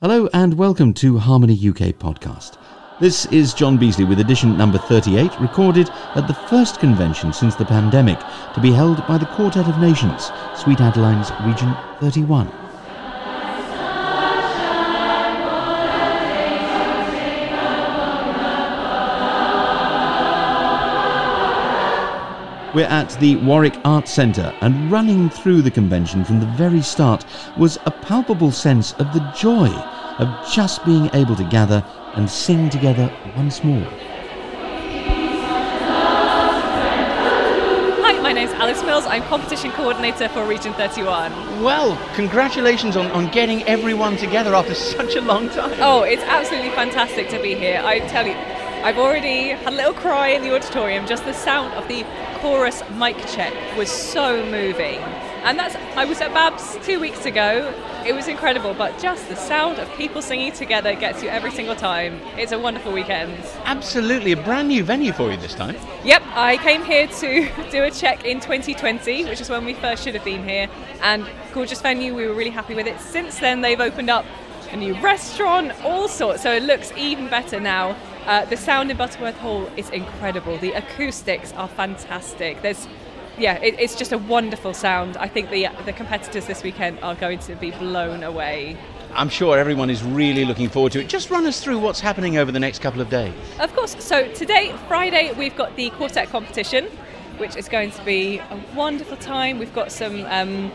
Hello and welcome to Harmony UK podcast. This is John Beasley with edition number 38, recorded at the first convention since the pandemic to be held by the Quartet of Nations, Sweet Adelines Region 31. We're at the Warwick Arts Centre, and running through the convention from the very start was a palpable sense of the joy of just being able to gather and sing together once more. Hi, my name's Alice Mills. I'm competition coordinator for Region 31. Well, congratulations on, on getting everyone together after such a long time. Oh, it's absolutely fantastic to be here. I tell you, I've already had a little cry in the auditorium. Just the sound of the chorus mic check was so moving. And that's I was at Babs two weeks ago. It was incredible, but just the sound of people singing together gets you every single time. It's a wonderful weekend. Absolutely, a brand new venue for you this time. Yep, I came here to do a check in 2020, which is when we first should have been here, and gorgeous venue. We were really happy with it. Since then, they've opened up a new restaurant, all sorts. So it looks even better now. Uh, the sound in Butterworth Hall is incredible. The acoustics are fantastic. There's, yeah, it, it's just a wonderful sound. I think the the competitors this weekend are going to be blown away. I'm sure everyone is really looking forward to it. Just run us through what's happening over the next couple of days. Of course. So today, Friday, we've got the quartet competition, which is going to be a wonderful time. We've got some. Um,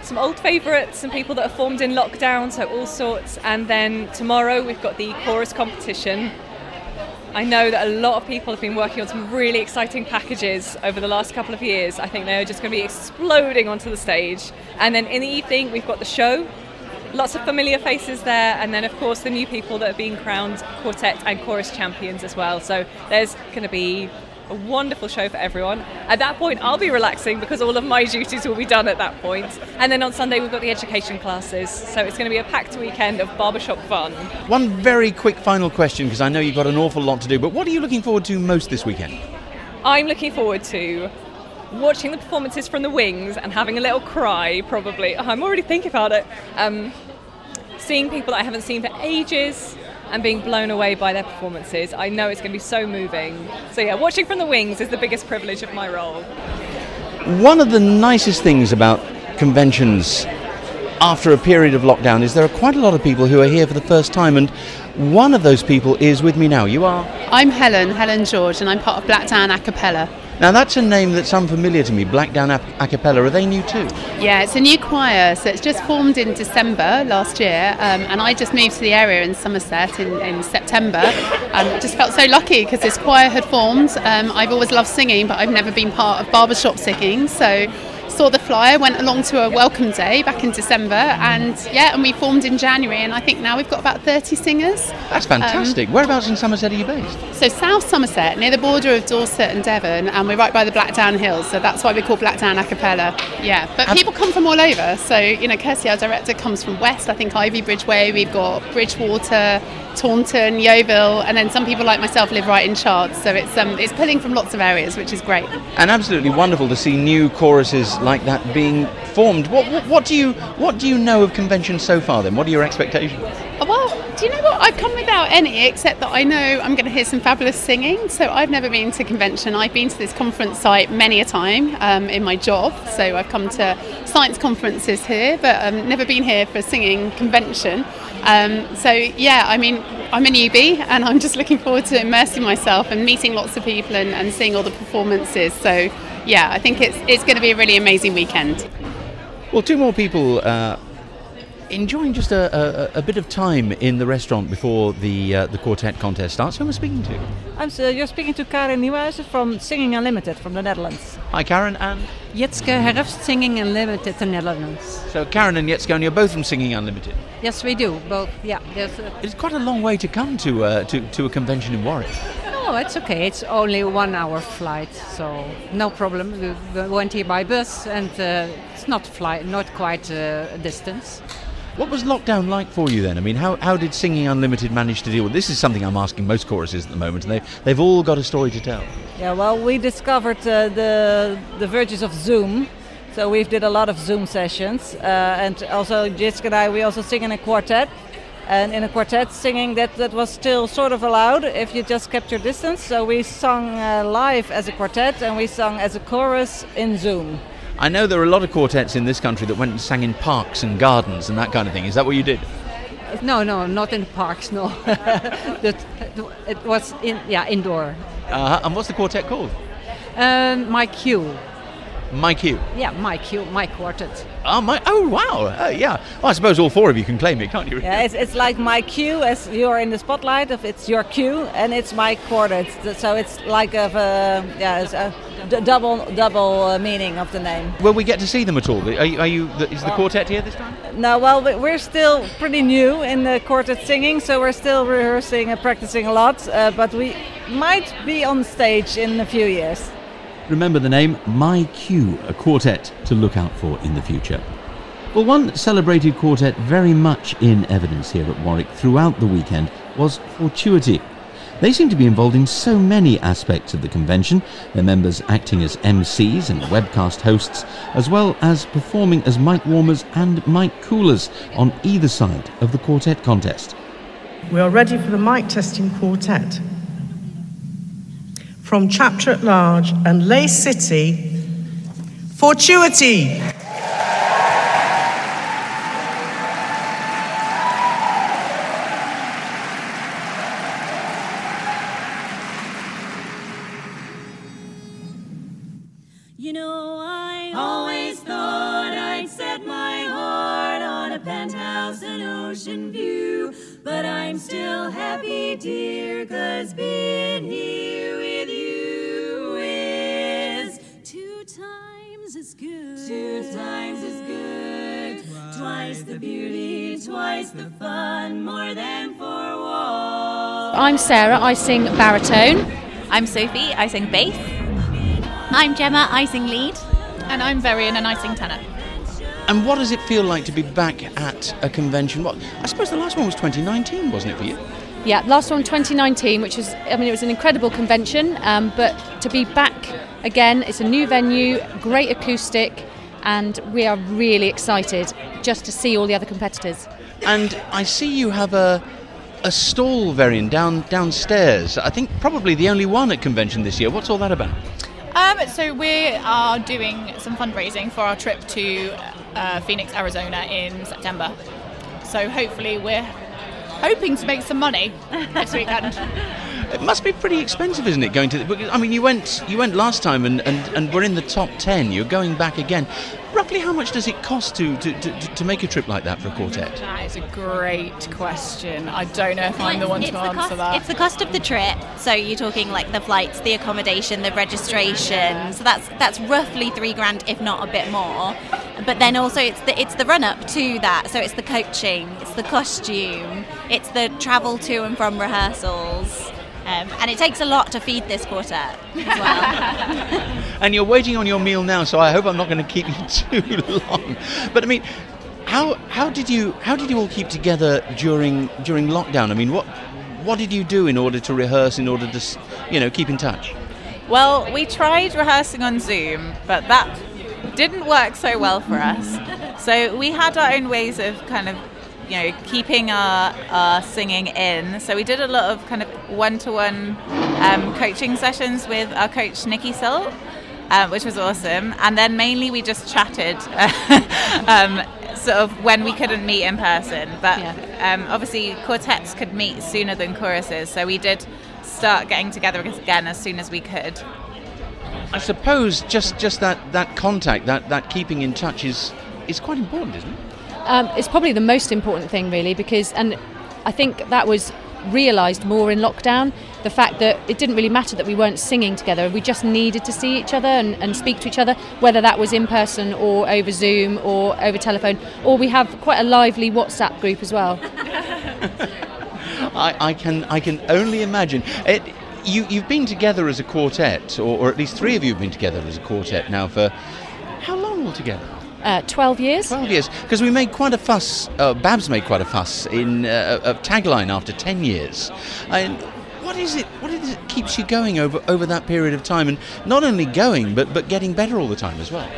some old favourites, some people that have formed in lockdown, so all sorts. And then tomorrow we've got the chorus competition, I know that a lot of people have been working on some really exciting packages over the last couple of years. I think they're just going to be exploding onto the stage. And then in the evening, we've got the show. Lots of familiar faces there, and then, of course, the new people that are being crowned quartet and chorus champions as well. So there's going to be a wonderful show for everyone. At that point, I'll be relaxing because all of my duties will be done at that point. And then on Sunday, we've got the education classes. So it's going to be a packed weekend of barbershop fun. One very quick final question, because I know you've got an awful lot to do, but what are you looking forward to most this weekend? I'm looking forward to watching the performances from the wings and having a little cry, probably. I'm already thinking about it. Um, seeing people that I haven't seen for ages and being blown away by their performances. I know it's going to be so moving. So, yeah, watching from the wings is the biggest privilege of my role. One of the nicest things about conventions after a period of lockdown is there are quite a lot of people who are here for the first time, and one of those people is with me now. You are? I'm Helen, Helen George, and I'm part of Blackdown a cappella. Now that's a name that's unfamiliar to me. Blackdown a cappella. Are they new too? Yeah, it's a new choir. So it's just formed in December last year, um, and I just moved to the area in Somerset in, in September. And um, just felt so lucky because this choir had formed. Um, I've always loved singing, but I've never been part of barbershop singing. So saw the flyer, went along to a welcome day back in December, and yeah, and we formed in January, and I think now we've got about 30 singers. That's fantastic. Um, Whereabouts in Somerset are you based? So South Somerset, near the border of Dorset and Devon, and we're right by the Blackdown Hills, so that's why we call Blackdown a cappella. Yeah, but people come from all over. So you know, Kirsty, our director, comes from West. I think Ivybridge Way. We've got Bridgwater. Taunton, Yeovil, and then some people like myself live right in Chard. So it's um, it's pulling from lots of areas, which is great. And absolutely wonderful to see new choruses like that being formed. What, what, what do you what do you know of convention so far? Then, what are your expectations? Well, do you know what? I've come without any, except that I know I'm going to hear some fabulous singing. So I've never been to convention. I've been to this conference site many a time um, in my job. So I've come to science conferences here, but um, never been here for a singing convention. Um, so yeah, I mean, I'm a newbie and I'm just looking forward to immersing myself and meeting lots of people and, and seeing all the performances. So yeah, I think it's it's going to be a really amazing weekend. Well, two more people uh, enjoying just a, a, a, bit of time in the restaurant before the uh, the quartet contest starts. Who am I speaking to? I'm uh, you're speaking to Karen Nieuwenhuizen from Singing Unlimited from the Netherlands. Hi, Karen and Jitske Herfst Singing Unlimited, the Netherlands. So Karen and Jitske, and you're both from Singing Unlimited. Yes, we do both. Yeah, it's quite a long way to come to uh, to to a convention in Warwick. No, it's okay. It's only one hour flight, so no problem. We went here by bus, and uh, it's not flight, not quite uh, a distance. What was lockdown like for you then? I mean, how, how did Singing Unlimited manage to deal with this? Is something I'm asking most choruses at the moment, and they they've all got a story to tell. Yeah, well, we discovered uh, the the virtues of Zoom, so we've did a lot of Zoom sessions, uh, and also Jitske and I we also sing in a quartet, And in a quartet singing, that, that was still sort of allowed if you just kept your distance. So we sung uh, live as a quartet and we sung as a chorus in Zoom. I know there are a lot of quartets in this country that went and sang in parks and gardens and that kind of thing. Is that what you did? No, no, not in parks. No, that, it was in yeah indoor. Uh, and what's the quartet called? Um, my cue. My Cue. Yeah, my cue, my quartet. Oh, my, oh wow. Uh, yeah. Well, I suppose all four of you can claim it, can't you? Yeah, it's, it's like my cue as you're in the spotlight. If it's your cue, and it's my quartet. So it's like of a yeah, it's a d- double double uh, meaning of the name. Will we get to see them at all? Are you, are you is the quartet here this time? No, well, we- we're still pretty new in the quartet singing, so we're still rehearsing and practicing a lot. Uh, but we might be on stage in a few years. Remember the name My Q, a quartet to look out for in the future. Well, one celebrated quartet very much in evidence here at Warwick throughout the weekend was Fortuity. They seem to be involved in so many aspects of the convention, their members acting as MCs and webcast hosts, as well as performing as mic warmers and mic coolers on either side of the quartet contest. We are ready for the mic testing quartet. From Chapter at Large and Lay City, Fortuity. You know, I always thought I'd set my heart on a penthouse and ocean view. But I'm still happy, dear, cause being here Two times as good. Twice the beauty, twice the fun, more than four walls. I'm Sarah, I sing baritone. I'm Sophie, I sing bass. I'm Gemma, I sing lead. And I'm Varian, and I sing tenor. And what does it feel like to be back at a convention? What I suppose the last one was 2019, wasn't it for you? Yeah, last one 2019, which was, I mean, it was an incredible convention, um, but to be back again, it's a new venue, great acoustic, and we are really excited just to see all the other competitors. And I see you have a a stall variant down downstairs. I think probably the only one at convention this year. What's all that about? Um, so we are doing some fundraising for our trip to uh, Phoenix, Arizona in September. So hopefully we're hoping to make some money this weekend. It must be pretty expensive, isn't it? Going to because, I mean, you went you went last time and, and, and we're in the top ten. You're going back again. Roughly, how much does it cost to, to, to, to make a trip like that for a quartet? that is a great question. I don't know if I'm the one it's to the answer cost, that. It's the cost of the trip. So you're talking like the flights, the accommodation, the registration. So that's that's roughly three grand, if not a bit more. But then also it's the it's the run up to that. So it's the coaching, it's the costume, it's the travel to and from rehearsals. Um, and it takes a lot to feed this quartet as well. And you're waiting on your meal now, so I hope I'm not going to keep you too long. But I mean, how how did you how did you all keep together during during lockdown? I mean, what what did you do in order to rehearse, in order to you know keep in touch? Well, we tried rehearsing on Zoom, but that didn't work so well for us. So we had our own ways of kind of, you know, keeping our, our singing in. So we did a lot of kind of one-to-one um, coaching sessions with our coach Nikki Salt, um, which was awesome. And then mainly we just chatted, um, sort of when we couldn't meet in person. But um, obviously quartets could meet sooner than choruses, so we did start getting together again as soon as we could. I suppose just just that that contact, that that keeping in touch is is quite important, isn't it? Um, it's probably the most important thing, really, because, and I think that was realised more in lockdown the fact that it didn't really matter that we weren't singing together, we just needed to see each other and, and speak to each other, whether that was in person or over Zoom or over telephone, or we have quite a lively WhatsApp group as well. I, I can I can only imagine. It, you you've been together as a quartet, or, or at least three of you have been together as a quartet now for how long altogether? Uh, 12 years. 12 years. Because we made quite a fuss, uh, Babs made quite a fuss in uh, a tagline after 10 years. And what is it, what is it that keeps you going over, over that period of time? And not only going, but, but getting better all the time as well?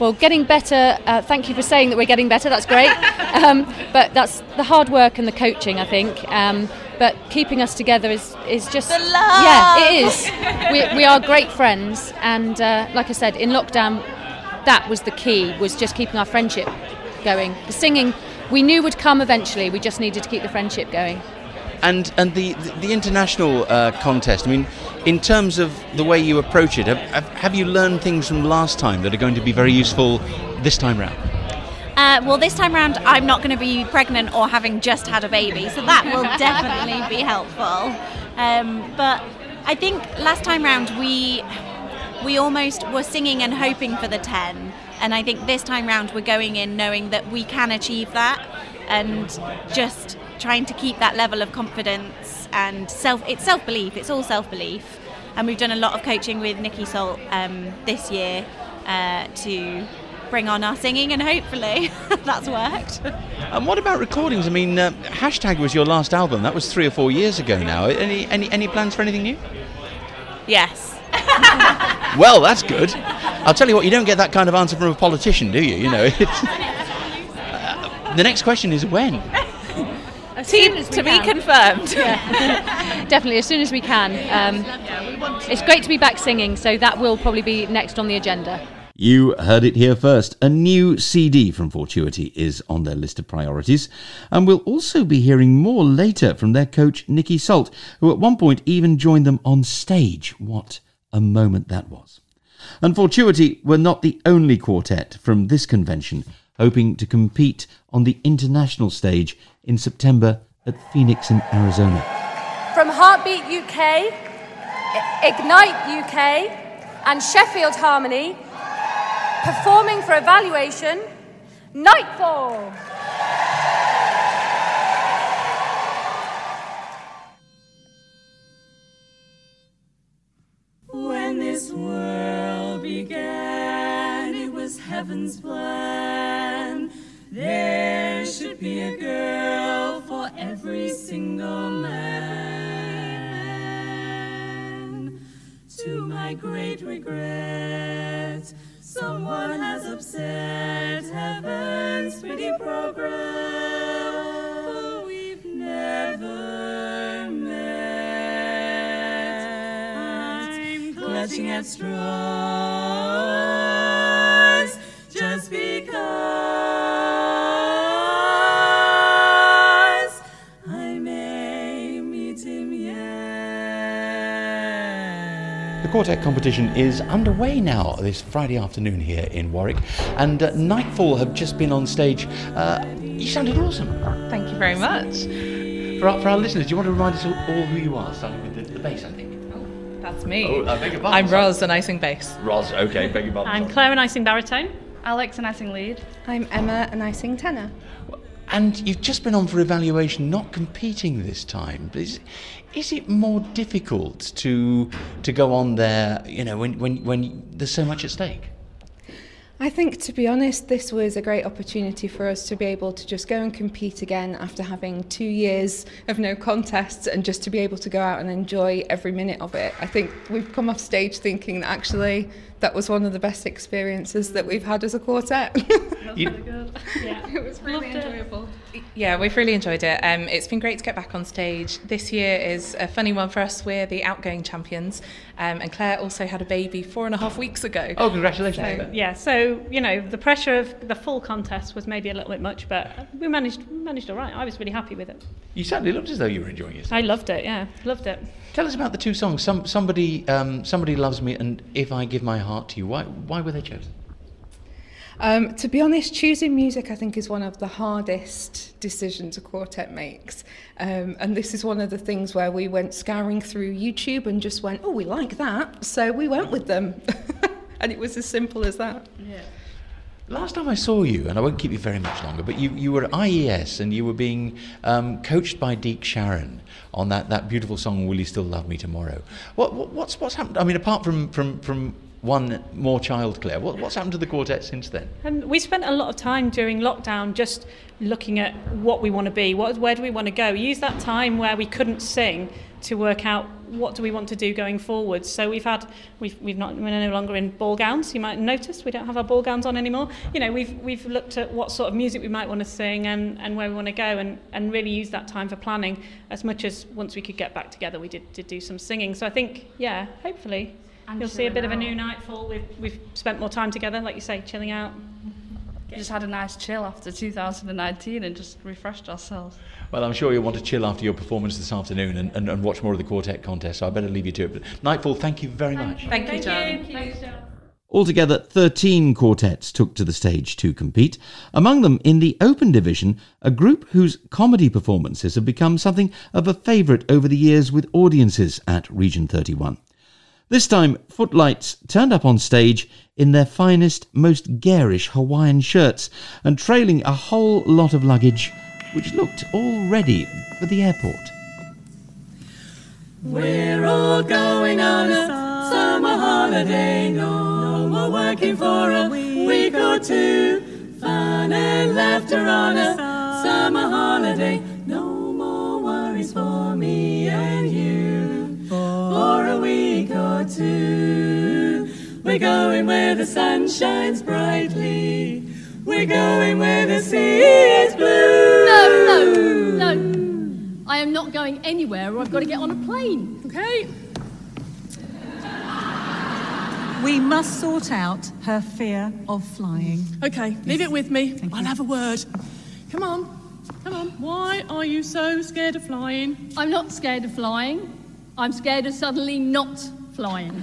Well, getting better. Uh, thank you for saying that we're getting better. That's great. Um, but that's the hard work and the coaching, I think. Um, but keeping us together is, is just The love! yeah, it is. We, we are great friends, and uh, like I said, in lockdown, that was the key. Was just keeping our friendship going. The singing we knew would come eventually. We just needed to keep the friendship going. And and the the international uh, contest. I mean, in terms of the way you approach it, have, have, have you learned things from last time that are going to be very useful this time round? Uh, well, this time round, I'm not going to be pregnant or having just had a baby, so that will definitely be helpful. Um, but I think last time round we we almost were singing and hoping for the ten, and I think this time round we're going in knowing that we can achieve that, and just trying to keep that level of confidence and self. It's self belief. It's all self belief, and we've done a lot of coaching with Nikki Salt um, this year uh, to bring on our singing, and hopefully that's worked. And what about recordings? I mean, uh, hashtag was your last album. That was three or four years ago now. Any any any plans for anything new? Yes. Well, that's good. I'll tell you what, you don't get that kind of answer from a politician, do you? You know, uh, the next question is when. Team to be confirmed. Definitely, as soon as we can. Um, it's great to be back singing, so that will probably be next on the agenda. You heard it here first. A new CD from Fortuity is on their list of priorities. And we'll also be hearing more later from their coach, Nikki Salt, who at one point even joined them on stage. What a moment that was. And Fortuity were not the only quartet from this convention hoping to compete on the international stage in September at Phoenix in Arizona. From Heartbeat UK, Ignite UK, and Sheffield Harmony, performing for evaluation, Nightfall. When this world began, it was heaven's plan. There should be a girl for every single man. To my great regret, someone has upset heaven's pretty program. Clutching at straws just because I may meet him yet. The quartet competition is underway now this Friday afternoon here in Warwick, and uh, Nightfall have just been on stage. Uh, you sounded awesome. Thank you very much. For our, for our listeners, do you want to remind us all, all who you are, starting with the, the bass, I think? That's me. Oh, I beg your pardon, I'm sorry. Ros and I sing bass. Ros, okay, beg your pardon. I'm Claire and I sing baritone. Alex and I sing lead. I'm Emma and I sing tenor. And you've just been on for evaluation, not competing this time. Is, is it more difficult to to go on there, you know, when, when, when there's so much at stake? I think, to be honest, this was a great opportunity for us to be able to just go and compete again after having two years of no contests and just to be able to go out and enjoy every minute of it. I think we've come off stage thinking that actually that was one of the best experiences that we've had as a quartet. You- yeah, it was really enjoyable. Yeah, we've really enjoyed it. Um, it's been great to get back on stage. This year is a funny one for us. We're the outgoing champions, um, and Claire also had a baby four and a half weeks ago. Oh, congratulations. So, yeah, so you know the pressure of the full contest was maybe a little bit much, but we managed we managed all right. I was really happy with it. You certainly looked as though you were enjoying yourself. I loved it. Yeah, loved it. Tell us about the two songs. Some, somebody, um, somebody loves me, and if I give my heart to you. Why, why were they chosen? Um, to be honest, choosing music I think is one of the hardest decisions a quartet makes. Um, and this is one of the things where we went scouring through YouTube and just went, oh, we like that. So we went with them. and it was as simple as that. Yeah. Last time I saw you, and I won't keep you very much longer, but you, you were at IES and you were being um, coached by Deke Sharon on that, that beautiful song, Will You Still Love Me Tomorrow? What, what, what's, what's happened? I mean, apart from, from, from one more child, Claire, what, what's happened to the quartet since then? And we spent a lot of time during lockdown just looking at what we want to be, what, where do we want to go. Use that time where we couldn't sing to work out what do we want to do going forward. So we've had we've we've not we're no longer in ball gowns. You might notice we don't have our ball gowns on anymore. You know we've we've looked at what sort of music we might want to sing and, and where we want to go and, and really use that time for planning as much as once we could get back together we did, did do some singing. So I think yeah hopefully And you'll see a bit of a new nightfall. We've we've spent more time together like you say chilling out. Just had a nice chill after 2019 and just refreshed ourselves. Well, I'm sure you'll want to chill after your performance this afternoon and, and, and watch more of the quartet contest, so I better leave you to it. But Nightfall, thank you very much. Thank you, John. Thanks, John. Altogether, 13 quartets took to the stage to compete. Among them, in the open division, a group whose comedy performances have become something of a favourite over the years with audiences at Region 31. This time, Footlights turned up on stage in their finest, most garish Hawaiian shirts and trailing a whole lot of luggage, which looked all ready for the airport. We're all going on a summer holiday. No more working for a week or two. Fun and laughter on a summer holiday. No more worries for me and you. For a week or two. We're going where the sun shines brightly. We're going where the sea is blue. No, no, no. I am not going anywhere or I've got to get on a plane, okay? We must sort out her fear of flying. Okay, leave it with me. I'll have a word. Come on, come on. Why are you so scared of flying? I'm not scared of flying. I'm scared of suddenly not flying.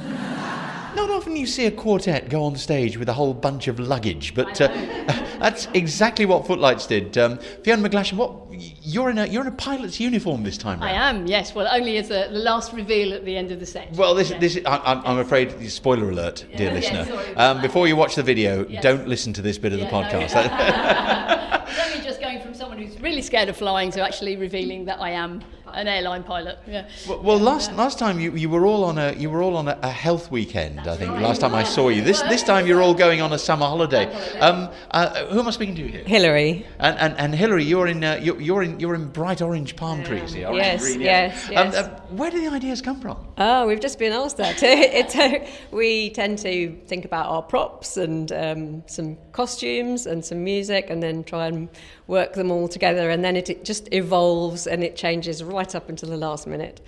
Not often you see a quartet go on stage with a whole bunch of luggage, but uh, that's exactly what Footlights did. Um, Fiona McGlashan, what you're in a you're in a pilot's uniform this time. I am, yes. Well, only as a, the last reveal at the end of the set. Well, this, this I, I'm, I'm afraid, spoiler alert, dear Yeah, listener. sorry. um, before you watch the video, Yes. don't listen to this bit of the Yeah, no, podcast. It's only just going from someone who's really scared of flying to actually revealing that I am an airline pilot. Yeah. well, well, last last time you, you were all on a you were all on a, a health weekend. I think last time I saw you. This this time you're all going on a summer holiday. Um, uh, who am I speaking to here? Hillary. And, and, and Hillary, you're in uh, you're, you're in you're in bright orange palm trees here. orange Yes, and green, yes, Um, uh, where do the ideas come from? Oh, we've just been asked that. it's, uh, we tend to think about our props and um, some costumes and some music and then try and work them all together. And then it, it just evolves and it changes right up until the last minute.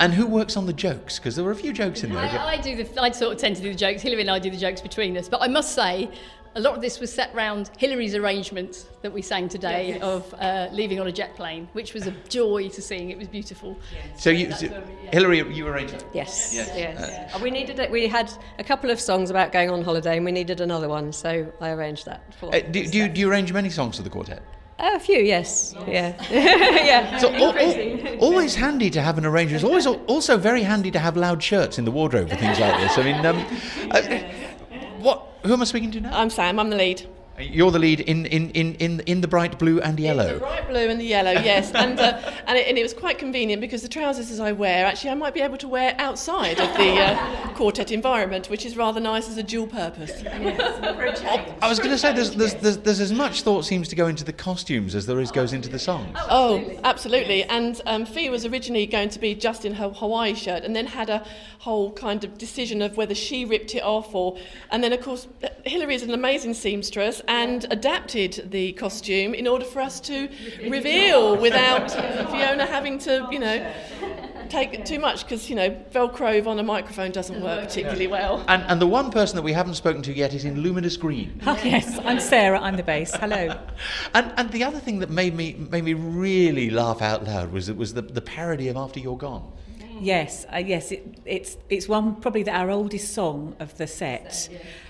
And who works on the jokes? Because there were a few jokes in there. I, I do the, I sort of tend to do the jokes. Hillary and I do the jokes between us. But I must say, a lot of this was set round Hillary's arrangement that we sang today Yes. of uh, leaving on a jet plane, which was a joy to sing. It was beautiful. So you, That's so- we- yeah. Hillary, you arranged it. Yes. Yes. yes. Uh, we needed it. We had a couple of songs about going on holiday and we needed another one. So I arranged that for Uh, do, do, you, do you arrange many songs for the quartet? Uh, a few, yes. Yeah. yeah. So al- al- always handy to have an arranger. It's always al- also very handy to have loud shirts in the wardrobe for things like this. I mean, um, uh, what? Who am I speaking to now? I'm Sam, I'm the lead. You're the lead in in, in, in, in the bright blue and yellow. The bright blue and the yellow, yes. And, uh, and, it, and it was quite convenient because the trousers as I wear, actually, I might be able to wear outside of the uh, quartet environment, which is rather nice as a dual purpose. I was going to say there's, there's, there's, there's as much thought seems to go into the costumes as there is goes into the songs. Oh, absolutely. And um, Fee was originally going to be just in her Hawaii shirt and then had a whole kind of decision of whether she ripped it off or. And then, of course, Hillary is an amazing seamstress and adapted the costume in order for us to reveal without Fiona having to, you know. Take too much because you know Velcro on a microphone doesn't work particularly well. And, and the one person that we haven't spoken to yet is in luminous green. Oh, yes, I'm Sarah, I'm the bass. Hello. And, and the other thing that made me made me really laugh out loud was was the, the parody of After You're Gone. Yes, uh, yes, it, it's it's one probably the, our oldest song of the set,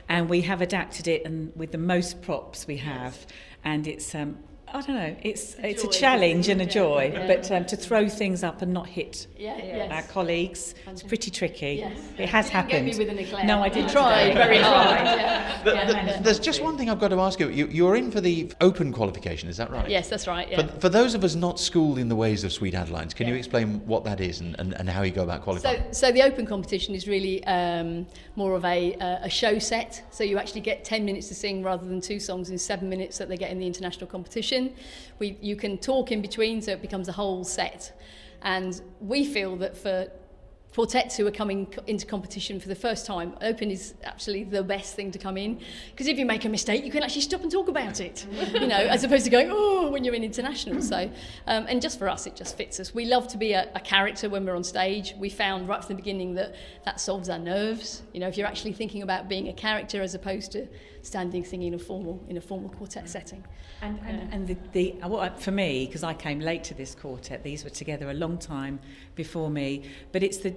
and we have adapted it and with the most props we have, and it's um, I don't know, it's it's a joy. challenge and a joy, Yeah. but um, to throw things up and not hit Yeah, yes. our colleagues, it's pretty tricky. Yes. It has You didn't get me happened. with an. No, I did try very hard. Yeah. The- the- there's just one thing I've got to ask you. you. You're in for the open qualification, is that right? Yes, that's right. Yeah. For, for those of us not schooled in the ways of Sweet Adelines, can you explain what that is and, and, and how you go about qualifying? So, so the open competition is really um, more of a, uh, a show set. So you actually get 10 minutes to sing rather than two songs in seven minutes that they get in the international competition. We, you can talk in between, so it becomes a whole set. And we feel that for quartets who are coming into competition for the first time, open is actually the best thing to come in because if you make a mistake, you can actually stop and talk about it, you know, as opposed to going oh when you're in international. So, um, and just for us, it just fits us. We love to be a, a character when we're on stage. We found right from the beginning that that solves our nerves. You know, if you're actually thinking about being a character as opposed to standing singing in a formal in a formal quartet setting. And, and, and the, the what I- for me, because I came late to this quartet, these were together a long time before me. But it's the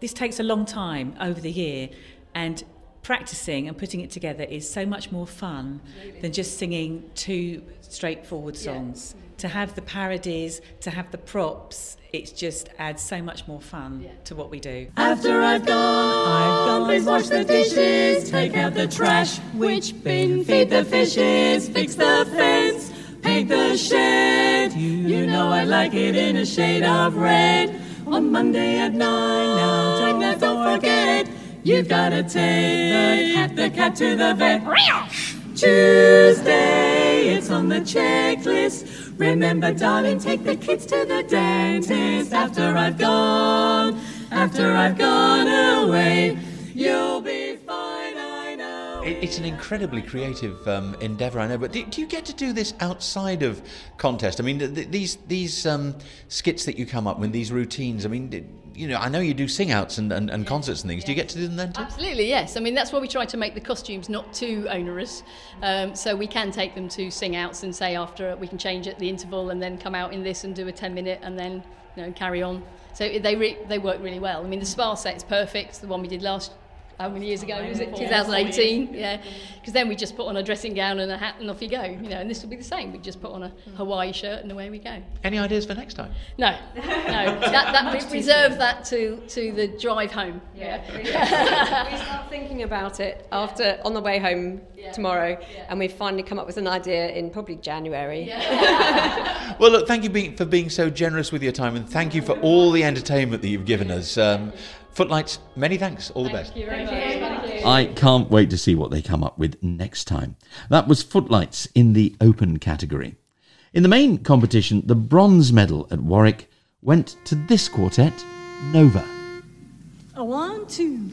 this takes a long time over the year, and practicing and putting it together is so much more fun than just singing two straightforward songs. To have the parodies, to have the props, it just adds so much more fun to what we do. After I've gone, I've gone. Please wash the dishes, take out the trash. Which bin? Feed the fishes, fix the fence, paint the shed. You know I like it in a shade of red. On Monday at nine, now don't, don't forget. You've gotta take the cat, the cat to the vet. Tuesday, it's on the checklist. Remember, darling, take the kids to the dentist. After I've gone, after I've gone away, you'll be fine, I know. It, it's an incredibly creative um, endeavour, I know. But do, do you get to do this outside of contest? I mean, th- th- these these um, skits that you come up with, these routines. I mean, d- you know, I know you do sing-outs and, and, and concerts and things. Do you get to do them then too? Absolutely, yes. I mean, that's why we try to make the costumes not too onerous. Um, so we can take them to sing outs and say after we can change at the interval and then come out in this and do a 10 minute and then you know carry on. So they re- they work really well. I mean, the spa set's perfect. The one we did last. How many years ago was it? 2018. Yeah, because then we just put on a dressing gown and a hat and off you go. You know, and this will be the same. We just put on a Hawaii shirt and away we go. Any ideas for next time? No, no, that, that we reserve that to to the drive home. Yeah, we start thinking about it after on the way home tomorrow, and we've finally come up with an idea in probably January. Well, look, thank you being, for being so generous with your time, and thank you for all the entertainment that you've given us. Um, Footlights, many thanks. All the best. I can't wait to see what they come up with next time. That was Footlights in the open category. In the main competition, the bronze medal at Warwick went to this quartet, Nova. A one, two.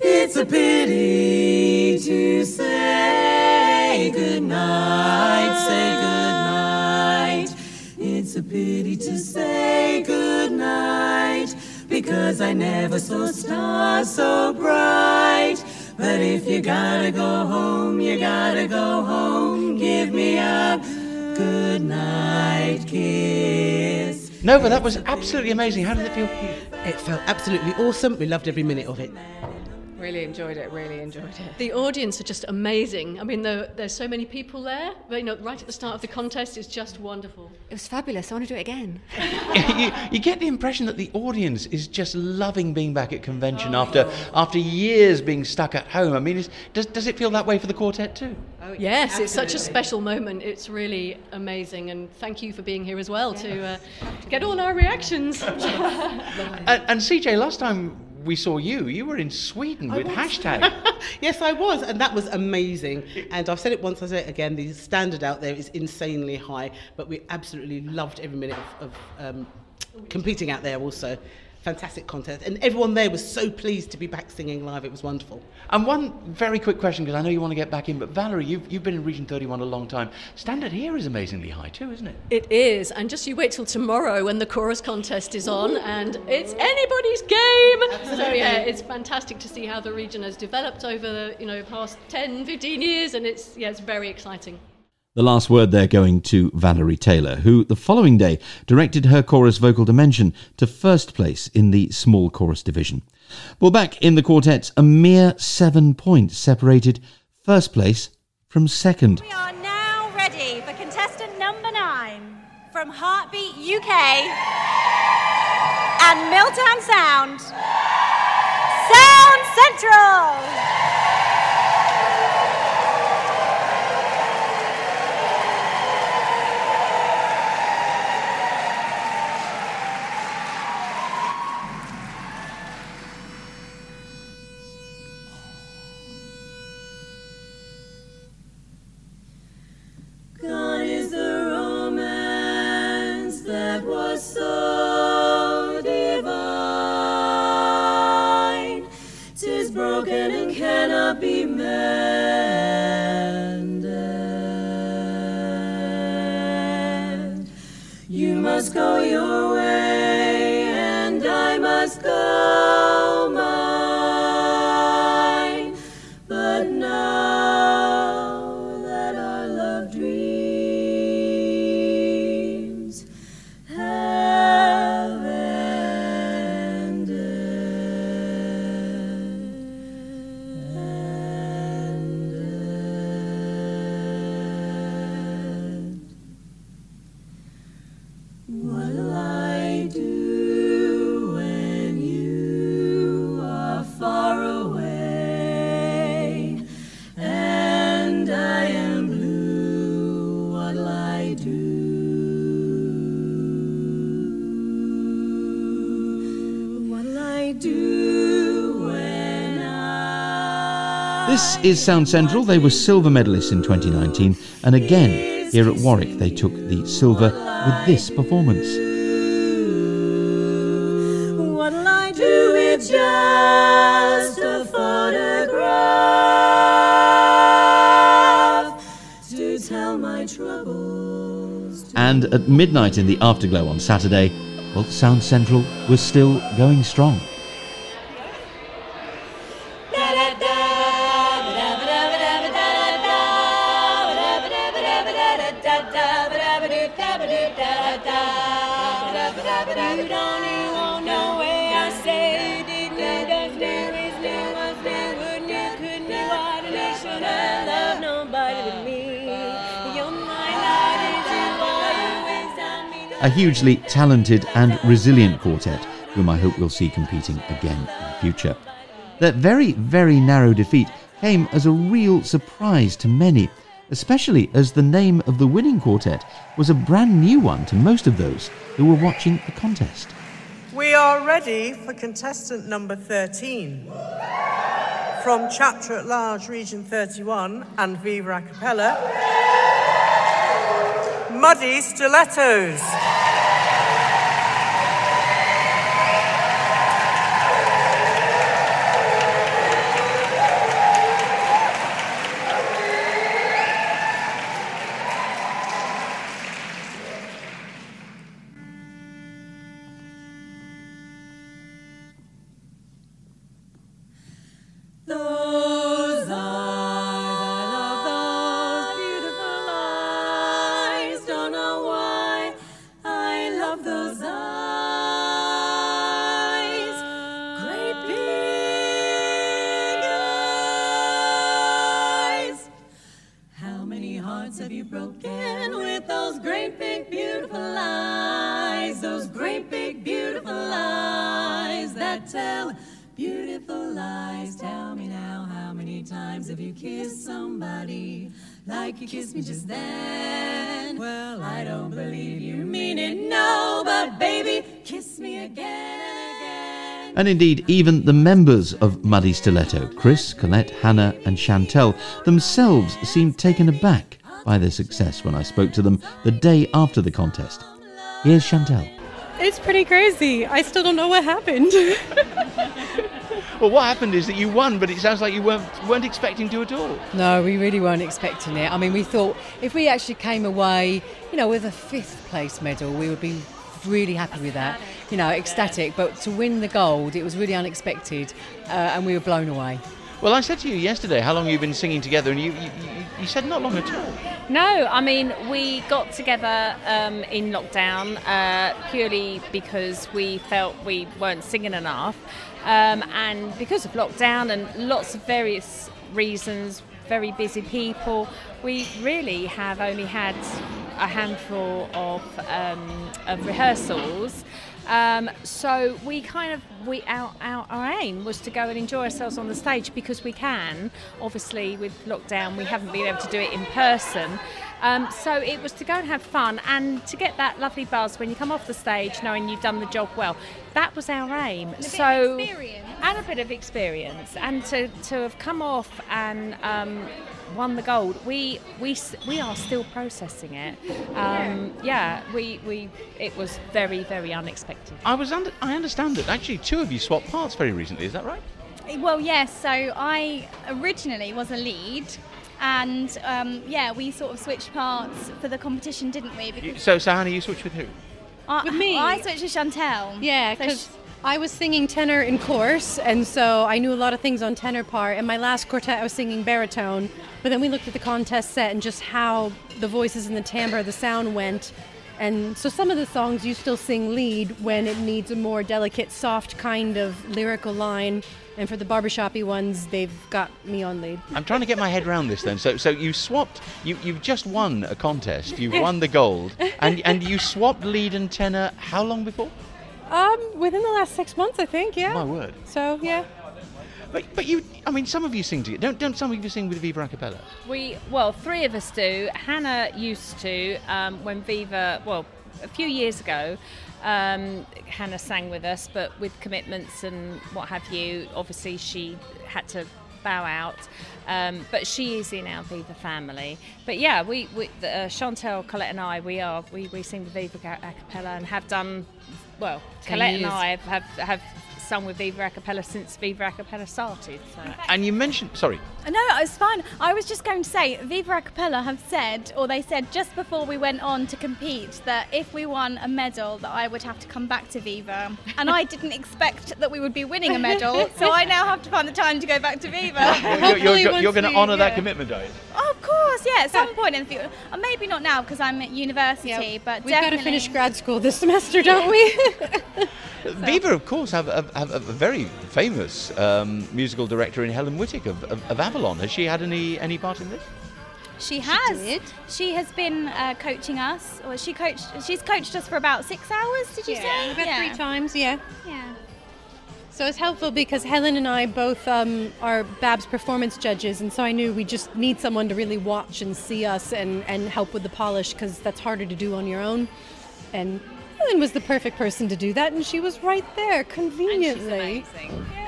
It's a pity to say goodnight, say goodnight. It's a pity to say goodnight because I never saw stars so bright. But if you gotta go home, you gotta go home. Give me a goodnight kiss. Nova, that was absolutely amazing. How did it feel? It felt absolutely awesome. We loved every minute of it. Really enjoyed it, really enjoyed it. The audience are just amazing. I mean, there, there's so many people there. But, you know, right at the start of the contest, it's just wonderful. It was fabulous. I want to do it again. you, you get the impression that the audience is just loving being back at convention after after years being stuck at home. I mean, is, does does it feel that way for the quartet too? yes, it's such a special moment. It's really amazing. And thank you for being here as well to uh, get all our reactions. And, and CJ, last time we saw you, you were in Sweden with hashtag. yes, I was, and that was amazing. And I've said it once, I say it again. The standard out there is insanely high, but we absolutely loved every minute of, of um, competing out there. Also, fantastic contest, and everyone there was so pleased to be back singing live. It was wonderful. And one very quick question, because I know you want to get back in, but Valerie, you've, you've been in Region 31 a long time. Standard here is amazingly high too, isn't it? It is, and just you wait till tomorrow when the chorus contest is on, and it's anybody's game. So yeah, it's fantastic to see how the region has developed over the you know past 10, 15 years, and it's yeah, it's very exciting. The last word there going to Valerie Taylor, who the following day directed her chorus vocal dimension to first place in the small chorus division. Well, back in the quartet, a mere seven points separated first place from second. We are now ready for contestant number nine from Heartbeat UK and Milltown Sound. Sound Central! This is Sound Central. They were silver medalists in 2019, and again, here at Warwick, they took the silver with this performance. What'll I do with just a photograph to tell my troubles? And at midnight in the afterglow on Saturday, well, Sound Central was still going strong. A hugely talented and resilient quartet, whom I hope we'll see competing again in the future. Their very, very narrow defeat came as a real surprise to many, especially as the name of the winning quartet was a brand new one to most of those who were watching the contest. We are ready for contestant number 13. From Chapter at Large, Region 31 and Viva a Cappella, Muddy Stilettos. And indeed, even the members of Muddy Stiletto, Chris, Colette, Hannah, and Chantel, themselves seemed taken aback by their success when I spoke to them the day after the contest. Here's Chantel. It's pretty crazy. I still don't know what happened. Well, what happened is that you won, but it sounds like you weren't weren't expecting to at all. No, we really weren't expecting it. I mean, we thought if we actually came away, you know, with a fifth place medal, we would be really happy with that. You know, ecstatic. But to win the gold, it was really unexpected, uh, and we were blown away. Well, I said to you yesterday how long you've been singing together, and you, you, you- you said not long at all. No, I mean, we got together um, in lockdown uh, purely because we felt we weren't singing enough. Um, and because of lockdown and lots of various reasons, very busy people, we really have only had a handful of, um, of rehearsals. Um, so we kind of we our, our our aim was to go and enjoy ourselves on the stage because we can. Obviously, with lockdown, we haven't been able to do it in person. Um, so it was to go and have fun and to get that lovely buzz when you come off the stage, knowing you've done the job well. That was our aim. so and a bit of experience, and to, to have come off and um, won the gold. We we we are still processing it. Um, yeah, we we it was very very unexpected. I was under, I understand that actually two of you swapped parts very recently. Is that right? Well, yes. So I originally was a lead, and um, yeah, we sort of switched parts for the competition, didn't we? You- So, so Hannah, you switched with who? I, With me. I switched with Chantel. Yeah, So because I was singing tenor in course, and so I knew a lot of things on tenor part. And my last quartet, I was singing baritone. But then we looked at the contest set and just how the voices and the timbre, the sound went. And so some of the songs you still sing lead when it needs a more delicate, soft kind of lyrical line. And for the barbershoppy ones, they've got me on lead. I'm trying to get my head around this then. So, so you swapped. You, you've just won a contest. You've won the gold, and and you swapped lead and tenor. How long before? Um, within the last six months, I think. Yeah. My word. So yeah. But but you. I mean, some of you sing together. Don't don't some of you sing with Viva a cappella? We well, three of us do. Hannah used to um, when Viva. Well, a few years ago, um, Hannah sang with us, but with commitments and what have you, obviously she had to bow out. Um, but she is in our Viva family. But yeah, we, we the, uh, Chantel, Colette, and I, we are we, we sing with Viva a a cappella and have done. Well, Ten Colette and. I have, have have sung with Viva a cappella since Viva a cappella started. So. And you mentioned. Sorry. Uh, no, it's fine. I was just going to say, Viva a Cappella have said, or they said just before we went on to compete, that if we won a medal, that I would have to come back to Viva. And I didn't expect that we would be winning a medal, so I now have to find the time to go back to Viva. You're, you're, you're, going to honour that commitment, are you? Of course, yeah, at some point in the future. Uh, maybe not now because I'm at university, but We've got to finish grad school this semester, don't we? Viva, of course, have, have, have a very famous um, musical director in Helen Whittick of, of, of Avalon. Has she had any any part in this? She has. She has been uh, coaching us, or she coached. She's coached us for about six hours. Did you Yeah, say? about three times, yeah. Yeah. So it's helpful because Helen and I both um, are Babs performance judges, and so I knew we just need someone to really watch and see us and, and help with the polish because that's harder to do on your own. And Helen was the perfect person to do that, and she was right there conveniently.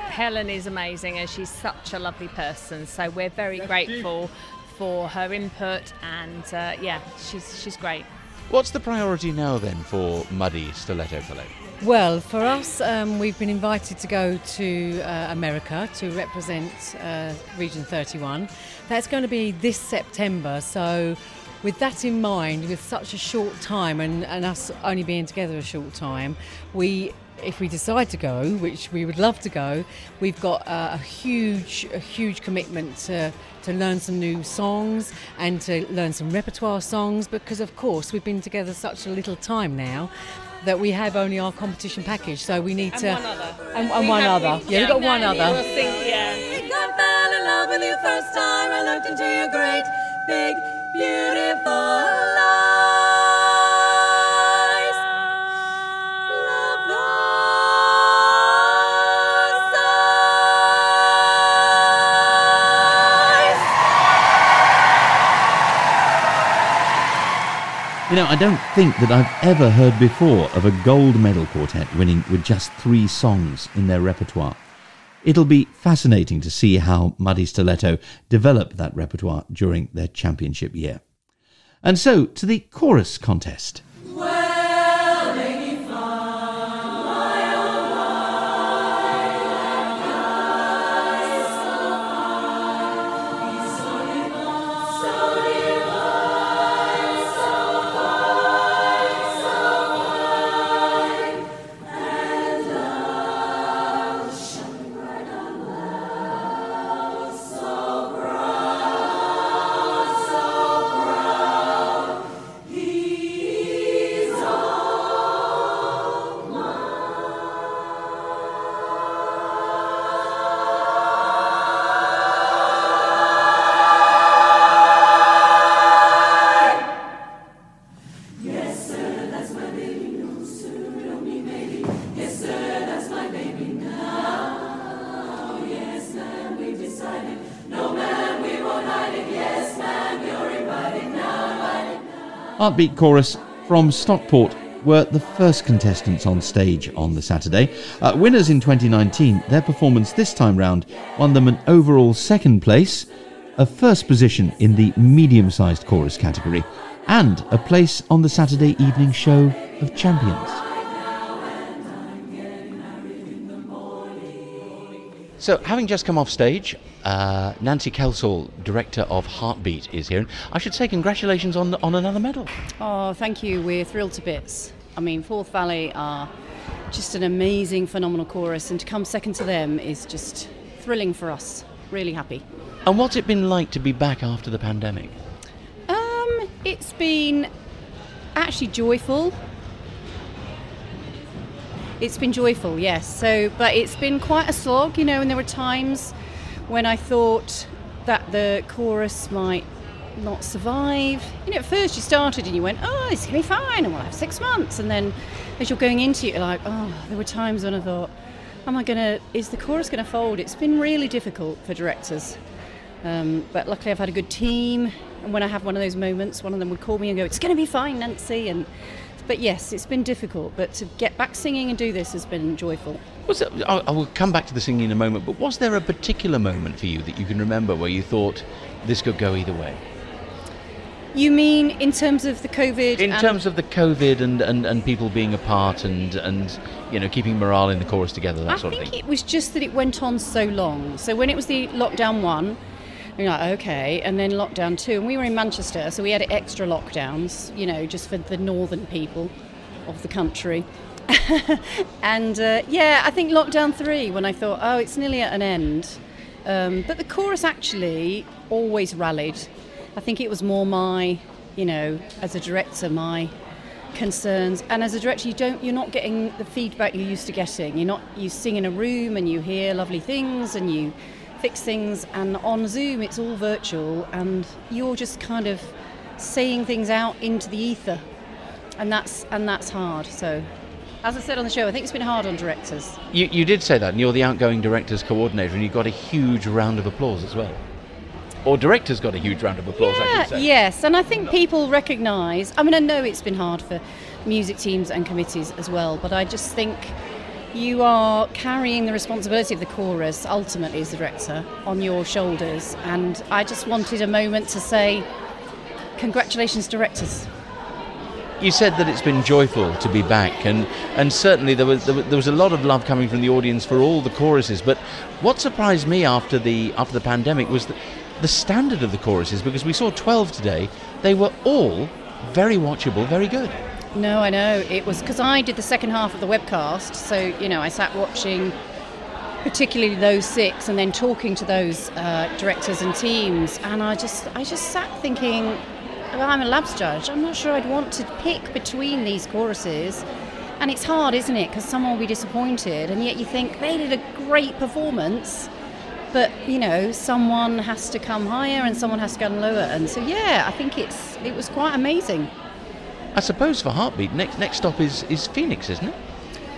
Helen is amazing and she's such a lovely person. So we're very grateful for her input and uh, yeah, she's she's great. What's the priority now then for Muddy Stiletto Ballet? Well, for us, um, we've been invited to go to uh, America to represent uh, Region 31. That's going to be this September. So, with that in mind, with such a short time and, and us only being together a short time, we if we decide to go, which we would love to go, we've got uh, a huge, a huge commitment to, to learn some new songs and to learn some repertoire songs because, of course, we've been together such a little time now that we have only our competition package, so we need And to. one other. And, and one other. we- Yeah, we've got one other. we'll sing, yeah. I fell in love with you first time I looked into your great, big, beautiful eyes. You know, I don't think that I've ever heard before of a gold medal quartet winning with just three songs in their repertoire. It'll be fascinating to see how Muddy Stiletto develop that repertoire during their championship year. And so to the chorus contest. Heartbeat Chorus from Stockport were the first contestants on stage on the Saturday. Uh, winners in 2019, their performance this time round won them an overall second place, a first position in the medium sized chorus category, and a place on the Saturday evening show of champions. So, having just come off stage, uh, Nancy Kelsall, director of Heartbeat, is here. And I should say, congratulations on on another medal. Oh, thank you. We're thrilled to bits. I mean, Forth Valley are just an amazing, phenomenal chorus, and to come second to them is just thrilling for us. Really happy. And what's it been like to be back after the pandemic? Um, it's been actually joyful. It's been joyful, yes. So, but it's been quite a slog, you know. And there were times when I thought that the chorus might not survive. You know, at first you started and you went, "Oh, it's gonna be fine, and we'll have six months." And then, as you're going into it, you're like, "Oh." There were times when I thought, "Am I gonna? Is the chorus gonna fold?" It's been really difficult for directors. Um, but luckily, I've had a good team. And when I have one of those moments, one of them would call me and go, "It's going to be fine, Nancy." And but yes, it's been difficult. But to get back singing and do this has been joyful. Was there, I, I will come back to the singing in a moment, but was there a particular moment for you that you can remember where you thought this could go either way? You mean in terms of the COVID? In terms of the COVID and, and, and people being apart and, and you know keeping morale in the chorus together, that I sort of think thing. it was just that it went on so long. So when it was the lockdown one, you're like, okay, and then lockdown two, and we were in Manchester, so we had extra lockdowns, you know, just for the northern people of the country. and uh, yeah, I think lockdown three, when I thought, oh, it's nearly at an end. Um, but the chorus actually always rallied. I think it was more my, you know, as a director, my concerns. And as a director, you don't, you're not getting the feedback you're used to getting. You're not, you sing in a room and you hear lovely things and you fix things. And on Zoom, it's all virtual, and you're just kind of saying things out into the ether, and that's and that's hard. So. As I said on the show, I think it's been hard on directors. You, you did say that, and you're the outgoing directors coordinator, and you got a huge round of applause as well. Or directors got a huge round of applause, I Yeah, should say. yes, and I think people recognise. I mean, I know it's been hard for music teams and committees as well, but I just think you are carrying the responsibility of the chorus ultimately as the director on your shoulders, and I just wanted a moment to say, congratulations, directors. You said that it's been joyful to be back, and, and certainly there was, there was a lot of love coming from the audience for all the choruses. But what surprised me after the after the pandemic was the, the standard of the choruses, because we saw 12 today. They were all very watchable, very good. No, I know. It was because I did the second half of the webcast, so you know I sat watching, particularly those six, and then talking to those uh, directors and teams, and I just I just sat thinking, well, I'm a labs judge. I'm not sure I'd want to pick between these choruses, and it's hard, isn't it? Because someone will be disappointed, and yet you think they did a great performance. But you know, someone has to come higher and someone has to come lower, and so yeah, I think it's it was quite amazing. I suppose for Heartbeat, next next stop is, is Phoenix, isn't it?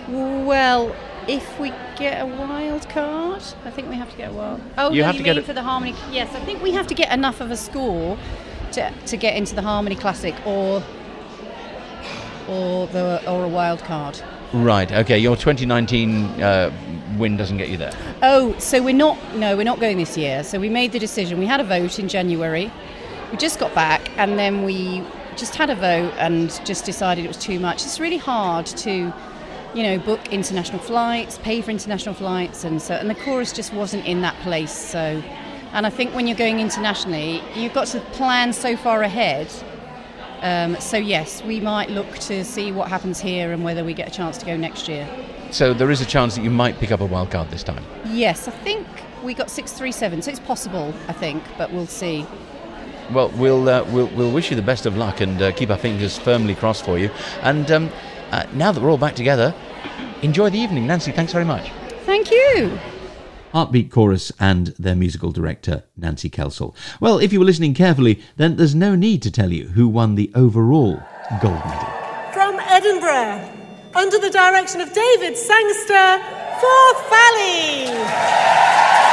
Well, if we get a wild card, I think we have to get a wild. Oh, You no, have you to get mean a- for the harmony? Yes, I think we have to get enough of a score to, to get into the harmony classic or or the or a wild card. Right. Okay. Your 2019 uh, win doesn't get you there. Oh, so we're not no, we're not going this year. So we made the decision. We had a vote in January. We just got back and then we just had a vote and just decided it was too much. It's really hard to you know, book international flights, pay for international flights, and so and the chorus just wasn't in that place. So, and I think when you're going internationally, you've got to plan so far ahead. Um, so yes, we might look to see what happens here and whether we get a chance to go next year. So there is a chance that you might pick up a wild card this time. Yes, I think we got six three seven, so it's possible. I think, but we'll see. Well, we'll uh, we'll, we'll wish you the best of luck and uh, keep our fingers firmly crossed for you. And um, uh, now that we're all back together, enjoy the evening, Nancy. Thanks very much. Thank you. Heartbeat Chorus and their musical director, Nancy Kelsall. Well, if you were listening carefully, then there's no need to tell you who won the overall gold medal. From Edinburgh, under the direction of David Sangster, Forth Valley.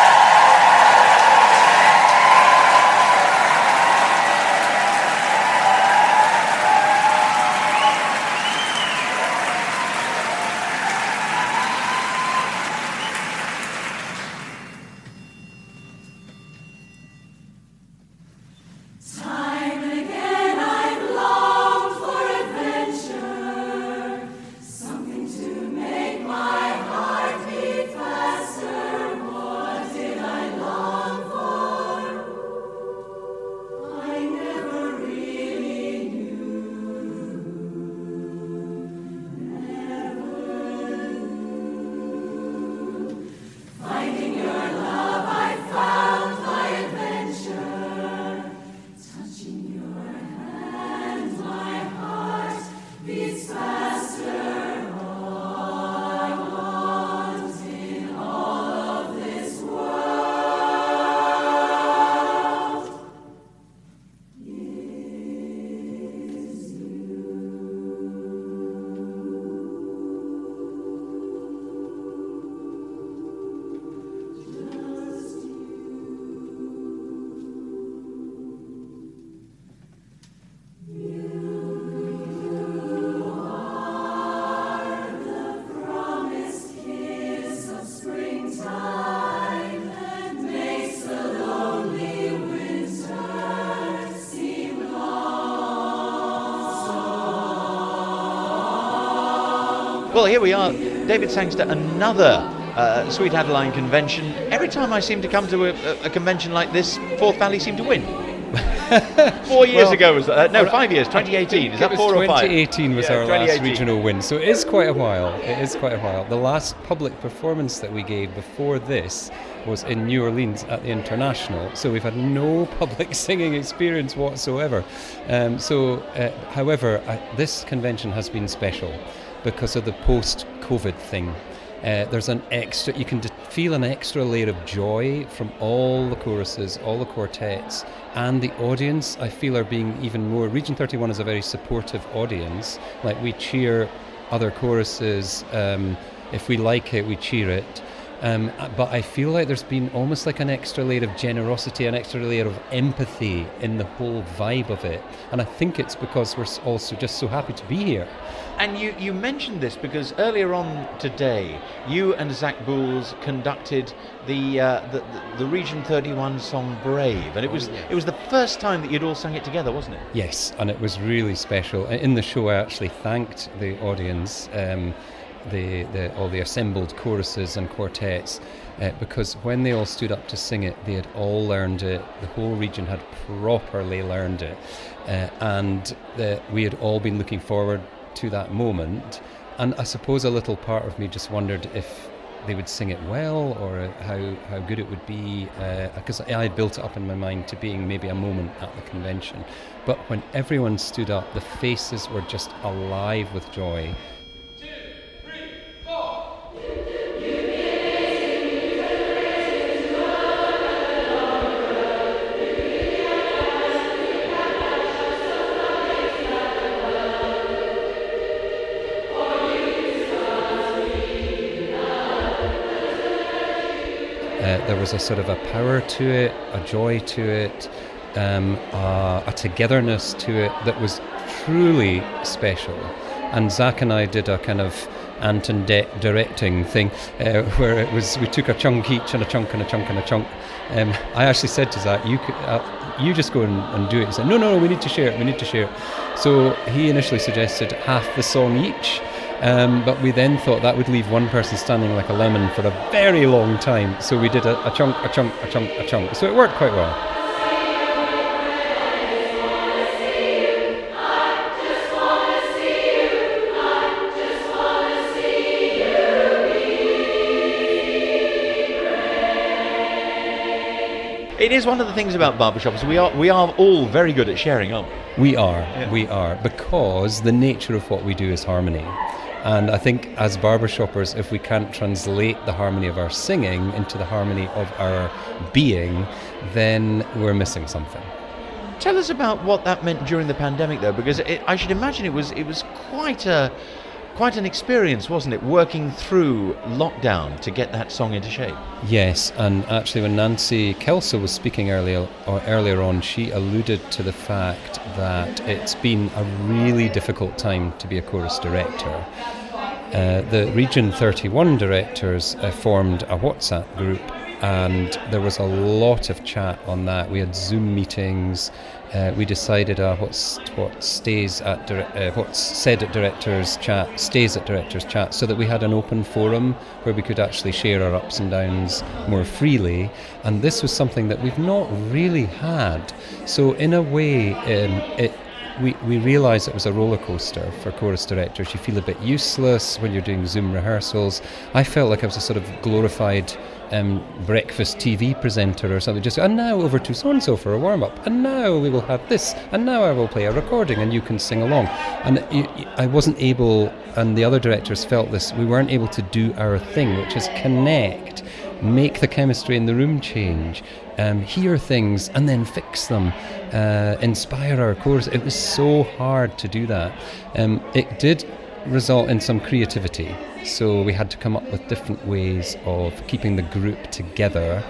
Here we are, David Sangster, another uh, Sweet Adeline convention. Every time I seem to come to a, a convention like this, Forth Valley seem to win. four years Well, ago was that? no, five years. 2018. Is that four or five? 2018 was Yeah, our last regional win, so it is quite a while. It is quite a while. The last public performance that we gave before this was in New Orleans at the International, so we've had no public singing experience whatsoever. Um, so, uh, however, I, this convention has been special because of the post-COVID thing. Uh, there's an extra, you can d- feel an extra layer of joy from all the choruses, all the quartets, and the audience. I feel are being even more. Region 31 is a very supportive audience. Like we cheer other choruses. Um, if we like it, we cheer it. Um, uh, but I feel like there's been almost like an extra layer of generosity, an extra layer of empathy in the whole vibe of it. And I think it's because we're also just so happy to be here. And you, you mentioned this because earlier on today, you and Zach Bools conducted the, uh, the, the the Region 31 song "Brave," and it was it was the first time that you'd all sung it together, wasn't it? Yes, and it was really special. In the show, I actually thanked the audience, um, the, the all the assembled choruses and quartets, uh, because when they all stood up to sing it, they had all learned it. The whole region had properly learned it, uh, and the, we had all been looking forward to that moment. And I suppose a little part of me just wondered if they would sing it well or uh, how, how good it would be because I had built it up in my mind to being maybe a moment at the convention. But when everyone stood up, the faces were just alive with joy. There was a sort of a power to it, a joy to it, um, a togetherness to it that was truly special. And Zach and I did a kind of Anton de- directing thing uh, where it was we took a chunk each and a chunk and a chunk and a chunk. Um, I actually said to Zach, "You could, uh, you just go and, and do it." He said, "No, no, no, we need to share it. We need to share it." So he initially suggested half the song each. Um, but we then thought that would leave one person standing like a lemon for a very long time. So we did a, a chunk, a chunk, a chunk, a chunk. So it worked quite well. It is one of the things about barbershops. We are we are all very good at sharing, aren't we? We are, we are, because the nature of what we do is harmony. And I think as barbershoppers, if we can't translate the harmony of our singing into the harmony of our being, then we're missing something. Tell us about what that meant during the pandemic, though, because it, I should imagine it was it was quite a quite an experience, wasn't it? Working through lockdown to get that song into shape. Yes, and actually, when Nancy Kelsall was speaking earlier or earlier on, she alluded to the fact that it's been a really difficult time to be a chorus director. Uh, the Region 31 directors uh, formed a WhatsApp group, and there was a lot of chat on that. We had Zoom meetings. Uh, we decided uh, what stays at dire- uh, what's said at directors chat stays at directors chat, so that we had an open forum where we could actually share our ups and downs more freely. And this was something that we've not really had. So in a way, um, it we, we realised it was a roller coaster for chorus directors. You feel a bit useless when you're doing Zoom rehearsals. I felt like I was a sort of glorified um, breakfast TV presenter or something. Just and now over to so and so for a warm up, and now we will have this, and now I will play a recording, and you can sing along. And I wasn't able, and the other directors felt this. We weren't able to do our thing, which is connect, make the chemistry in the room change, um, hear things, and then fix them uh, inspire our chorus. It was so hard to do that. Um, it did result in some creativity. So we had to come up with different ways of keeping the group together.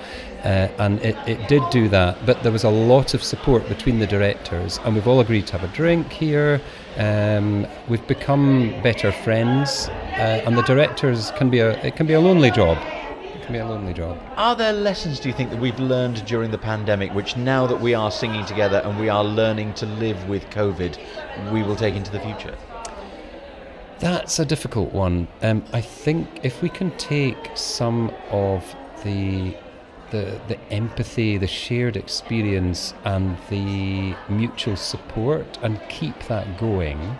Uh, and it, it did do that, but there was a lot of support between the directors, and we've all agreed to have a drink here. Um, we've become better friends, uh, and the directors can be a it can be a lonely job. It can be a lonely job. Are there lessons, do you think, that we've learned during the pandemic, which now that we are singing together and we are learning to live with COVID, we will take into the future? That's a difficult one. Um, I think if we can take some of the the the empathy, the shared experience, and the mutual support, and keep that going.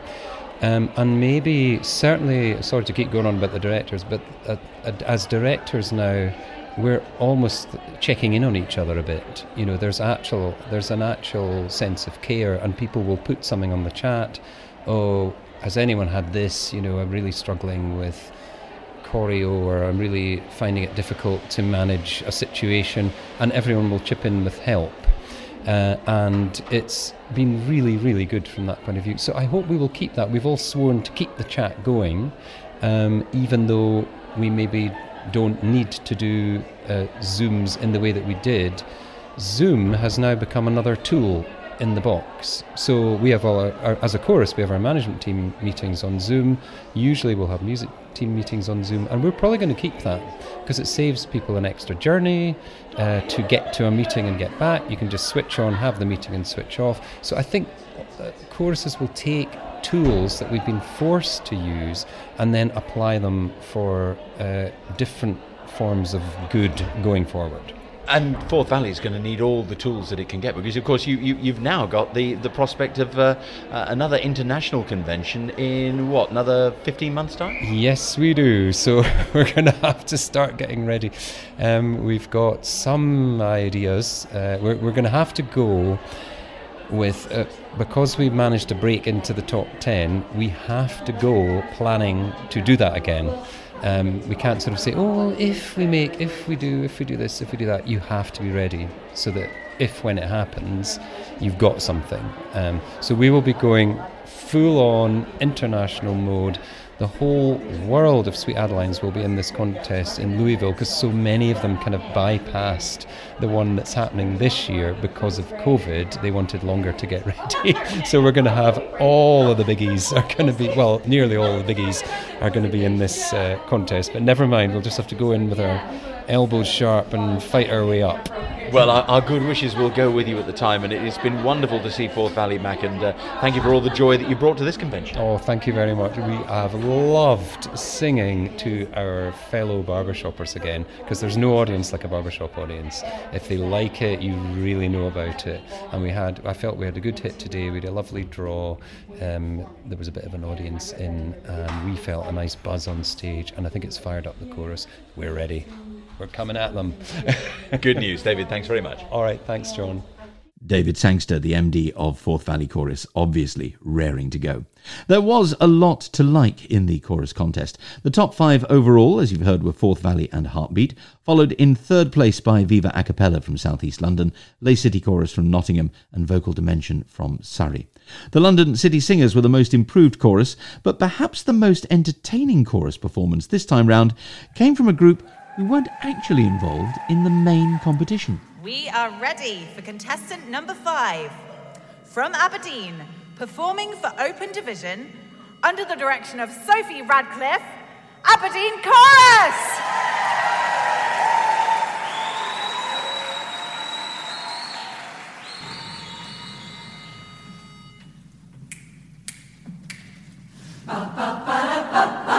Um, and maybe, certainly, sorry to keep going on about the directors, but uh, uh, as directors now, we're almost checking in on each other a bit. You know, there's actual, there's an actual sense of care, and people will put something on the chat. Oh, has anyone had this? You know, I'm really struggling with choreo, or I'm really finding it difficult to manage a situation, and everyone will chip in with help. Uh, and it's been really, really good from that point of view. So I hope we will keep that. We've all sworn to keep the chat going, um, even though we maybe don't need to do uh, Zooms in the way that we did. Zoom has now become another tool in the box. So we have all our, our, as a chorus, we have our management team meetings on Zoom. Usually we'll have music team meetings on Zoom, and we're probably going to keep that because it saves people an extra journey uh, to get to a meeting and get back. You can just switch on, have the meeting, and switch off. So I think uh, choruses will take tools that we've been forced to use and then apply them for uh, different forms of good going forward. And Forth Valley is going to need all the tools that it can get because, of course, you, you, have now got the, the prospect of uh, uh, another international convention in what, another 15 months' time? Yes, we do. So we're going to have to start getting ready. Um, we've got some ideas. Uh, we're we're going to have to go with, uh, because we managed to break into the top 10, we have to go planning to do that again. Um, we can't sort of say, oh, if we make, if we do, if we do this, if we do that. You have to be ready so that if when it happens, you've got something. Um, so we will be going full on international mode the whole world of Sweet Adelines will be in this contest in Louisville because so many of them kind of bypassed the one that's happening this year because of COVID. They wanted longer to get ready. so we're going to have all of the biggies are going to be, well, nearly all the biggies are going to be in this uh, contest. But never mind, we'll just have to go in with our elbows sharp and fight our way up. Well, our, our, good wishes will go with you at the time, and it's been wonderful to see Forth Valley Mac, and uh, thank you for all the joy that you brought to this convention. Oh, thank you very much. We have loved singing to our fellow barbershoppers again, because there's no audience like a barbershop audience. If they like it, you really know about it. And we had, I felt we had a good hit today. We had a lovely draw. Um, there was a bit of an audience in, and we felt a nice buzz on stage, and I think it's fired up the chorus. We're ready. We're coming at them. Good news, David. Thanks very much. All right. Thanks, John. David Sangster, the MD of Forth Valley Chorus, obviously raring to go. There was a lot to like in the chorus contest. The top five overall, as you've heard, were Forth Valley and Heartbeat, followed in third place by Viva A Cappella from South East London, Lace City Chorus from Nottingham, and Vocal Dimension from Surrey. The London City Singers were the most improved chorus, but perhaps the most entertaining chorus performance this time round came from a group who weren't actually involved in the main competition. We are ready for contestant number five. From Aberdeen, performing for Open Division, under the direction of Sophie Radcliffe, Aberdeen Chorus! Ba, ba, ba,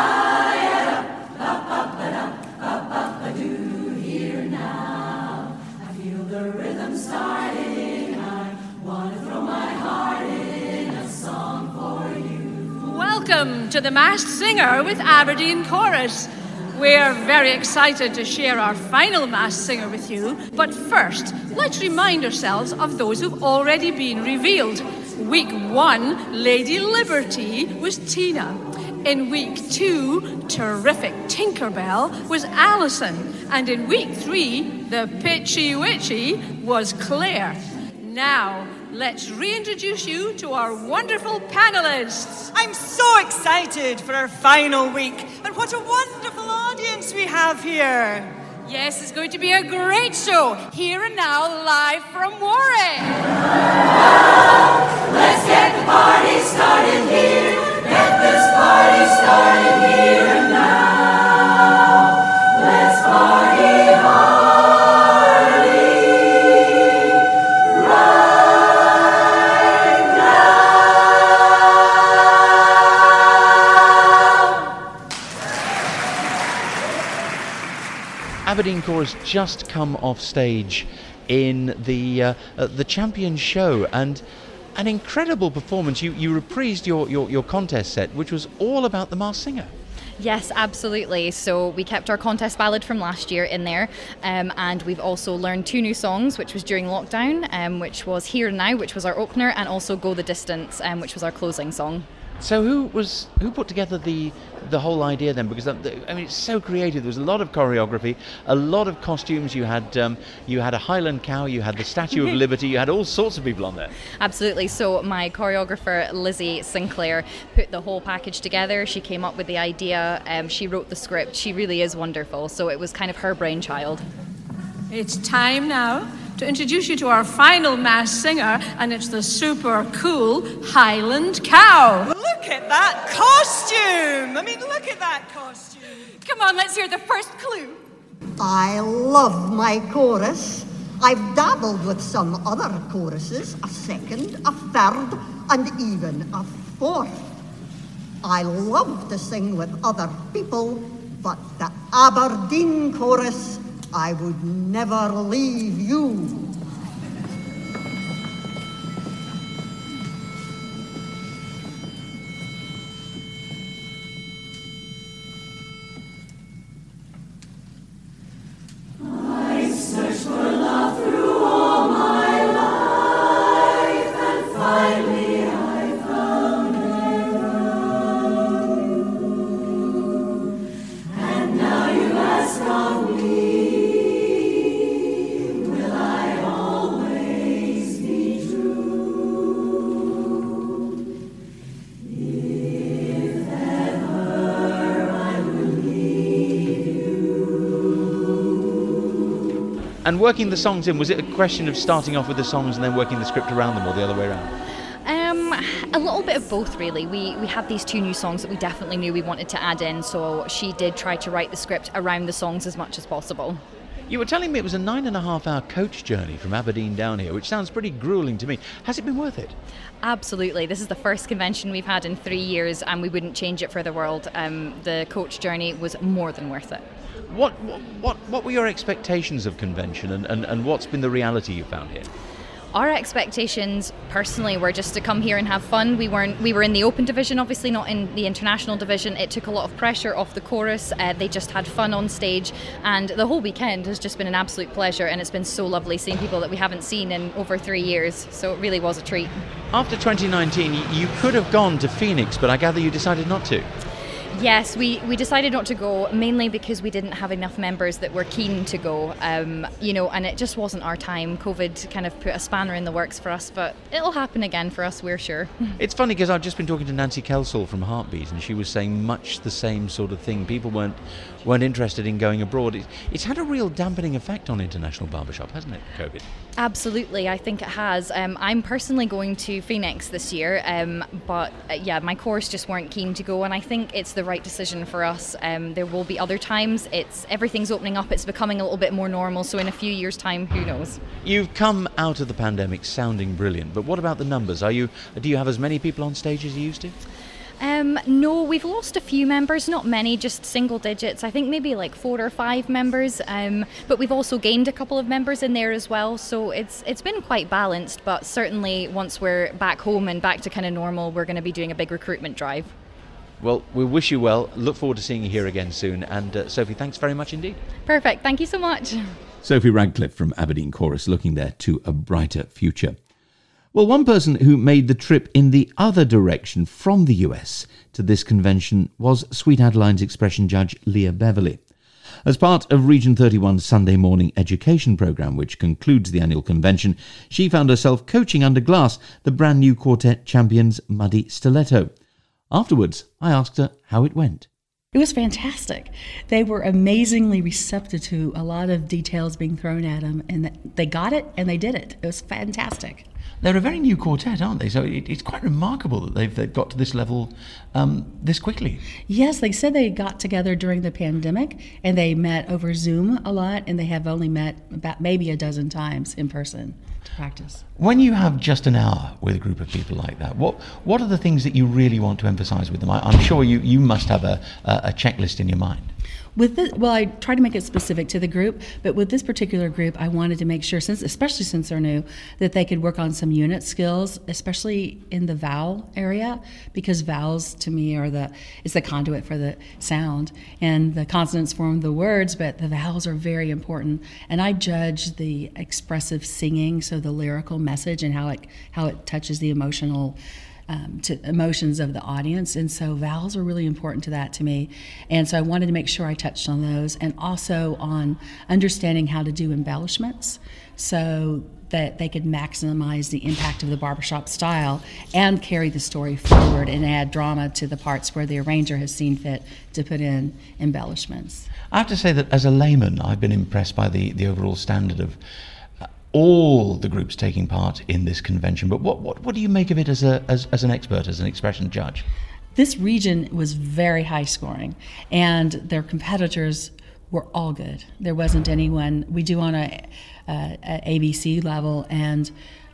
Welcome to the Masked Singer with Aberdeen Chorus. We're very excited to share our final Masked Singer with you, but first, let's remind ourselves of those who've already been revealed. Week one, Lady Liberty was Tina. In week two, terrific Tinkerbell was Alison. And in week three, the Pitchy Witchy was Claire. Now, let's reintroduce you to our wonderful panelists. I'm so excited for our final week, and what a wonderful audience we have here. Yes, it's going to be a great show. Here and now, live from Warwick. Let's get the party started here. Get this party started here and now. Aberdeen Chorus just come off stage in the uh, uh, the champion show and an incredible performance. You you reprised your, your, your contest set, which was all about the Masked Singer. Yes, absolutely. So we kept our contest ballad from last year in there, um, and we've also learned two new songs, which was during lockdown, um, which was Here and Now, which was our opener, and also Go the Distance, um, which was our closing song. So who was who put together the the whole idea then? Because that, the- I mean, it's so creative. There was a lot of choreography, a lot of costumes. You had um, you had a Highland cow, you had the Statue of Liberty, you had all sorts of people on there. Absolutely. So my choreographer Lizzie Sinclair put the whole package together. She came up with the idea. Um, she wrote the script. She really is wonderful. So it was kind of her brainchild. It's time now to introduce you to our final masked singer, and it's the super cool Highland Cow. Look at that costume! I mean, look at that costume. Come on, let's hear the first clue. I love my chorus. I've dabbled with some other choruses, a second, a third, and even a fourth. I love to sing with other people, but the Aberdeen chorus, I would never leave you. Working the songs in, was it a question of starting off with the songs and then working the script around them, or the other way around? Um, a little bit of both, really. We we had these two new songs that we definitely knew we wanted to add in, so she did try to write the script around the songs as much as possible. You were telling me it was a nine and a half hour coach journey from Aberdeen down here, which sounds pretty grueling to me. Has it been worth it? Absolutely. This is the first convention we've had in three years, and we wouldn't change it for the world. Um, the coach journey was more than worth it. What what what, were your expectations of convention, and, and, and what's been the reality you found here? Our expectations, personally, were just to come here and have fun. We weren't. We were in the open division, obviously not in the international division. It took a lot of pressure off the chorus. Uh, they just had fun on stage, and the whole weekend has just been an absolute pleasure. And it's been so lovely seeing people that we haven't seen in over three years. So it really was a treat. After 2019, you could have gone to Phoenix, but I gather you decided not to. Yes, we, we decided not to go mainly because we didn't have enough members that were keen to go. Um, you know, and it just wasn't our time. COVID kind of put a spanner in the works for us, but it'll happen again for us, we're sure. It's funny because I've just been talking to Nancy Kelsall from Heartbeat, and she was saying much the same sort of thing. People weren't weren't interested in going abroad. It, it's had a real dampening effect on international barbershop, hasn't it? COVID. Absolutely, I think it has. Um, I'm personally going to Phoenix this year, um, but uh, yeah, my course just weren't keen to go, and I think it's the right decision for us. Um, there will be other times. It's everything's opening up. It's becoming a little bit more normal. So in a few years' time, who knows? You've come out of the pandemic sounding brilliant, but what about the numbers? Are you do you have as many people on stage as you used to? Um, no, we've lost a few members, not many, just single digits. I think maybe like four or five members. Um, but we've also gained a couple of members in there as well. So it's it's been quite balanced. But certainly, once we're back home and back to kind of normal, we're going to be doing a big recruitment drive. Well, we wish you well. Look forward to seeing you here again soon. And uh, Sophie, thanks very much indeed. Perfect. Thank you so much. Sophie Radcliffe from Aberdeen Chorus looking there to a brighter future. Well, one person who made the trip in the other direction from the US to this convention was Sweet Adeline's expression judge Leah Beverly. As part of Region 31's Sunday morning education programme, which concludes the annual convention, she found herself coaching under glass the brand new quartet champions Muddy Stiletto. Afterwards, I asked her how it went. It was fantastic. They were amazingly receptive to a lot of details being thrown at them, and they got it and they did it. It was fantastic. They're a very new quartet, aren't they? So it, it's quite remarkable that they've, they've got to this level um, this quickly. Yes, they said they got together during the pandemic and they met over Zoom a lot, and they have only met about maybe a dozen times in person to practice. When you have just an hour with a group of people like that, what what are the things that you really want to emphasise with them? I, I'm sure you, you must have a, a, a checklist in your mind. With this, well, I try to make it specific to the group, but with this particular group, I wanted to make sure, since especially since they're new, that they could work on some unit skills, especially in the vowel area, because vowels to me are the is the conduit for the sound, and the consonants form the words, but the vowels are very important. And I judge the expressive singing, so the lyrical message and how it how it touches the emotional um, to emotions of the audience. And so vowels are really important to that to me. And so I wanted to make sure I touched on those and also on understanding how to do embellishments so that they could maximize the impact of the barbershop style and carry the story forward and add drama to the parts where the arranger has seen fit to put in embellishments. I have to say that as a layman, I've been impressed by the, the overall standard of all the groups taking part in this convention. But what, what, what do you make of it as, a, as, as an expert, as an expression judge? This region was very high scoring, and their competitors were all good. There wasn't anyone, we do on a, uh, a, a ABC level, and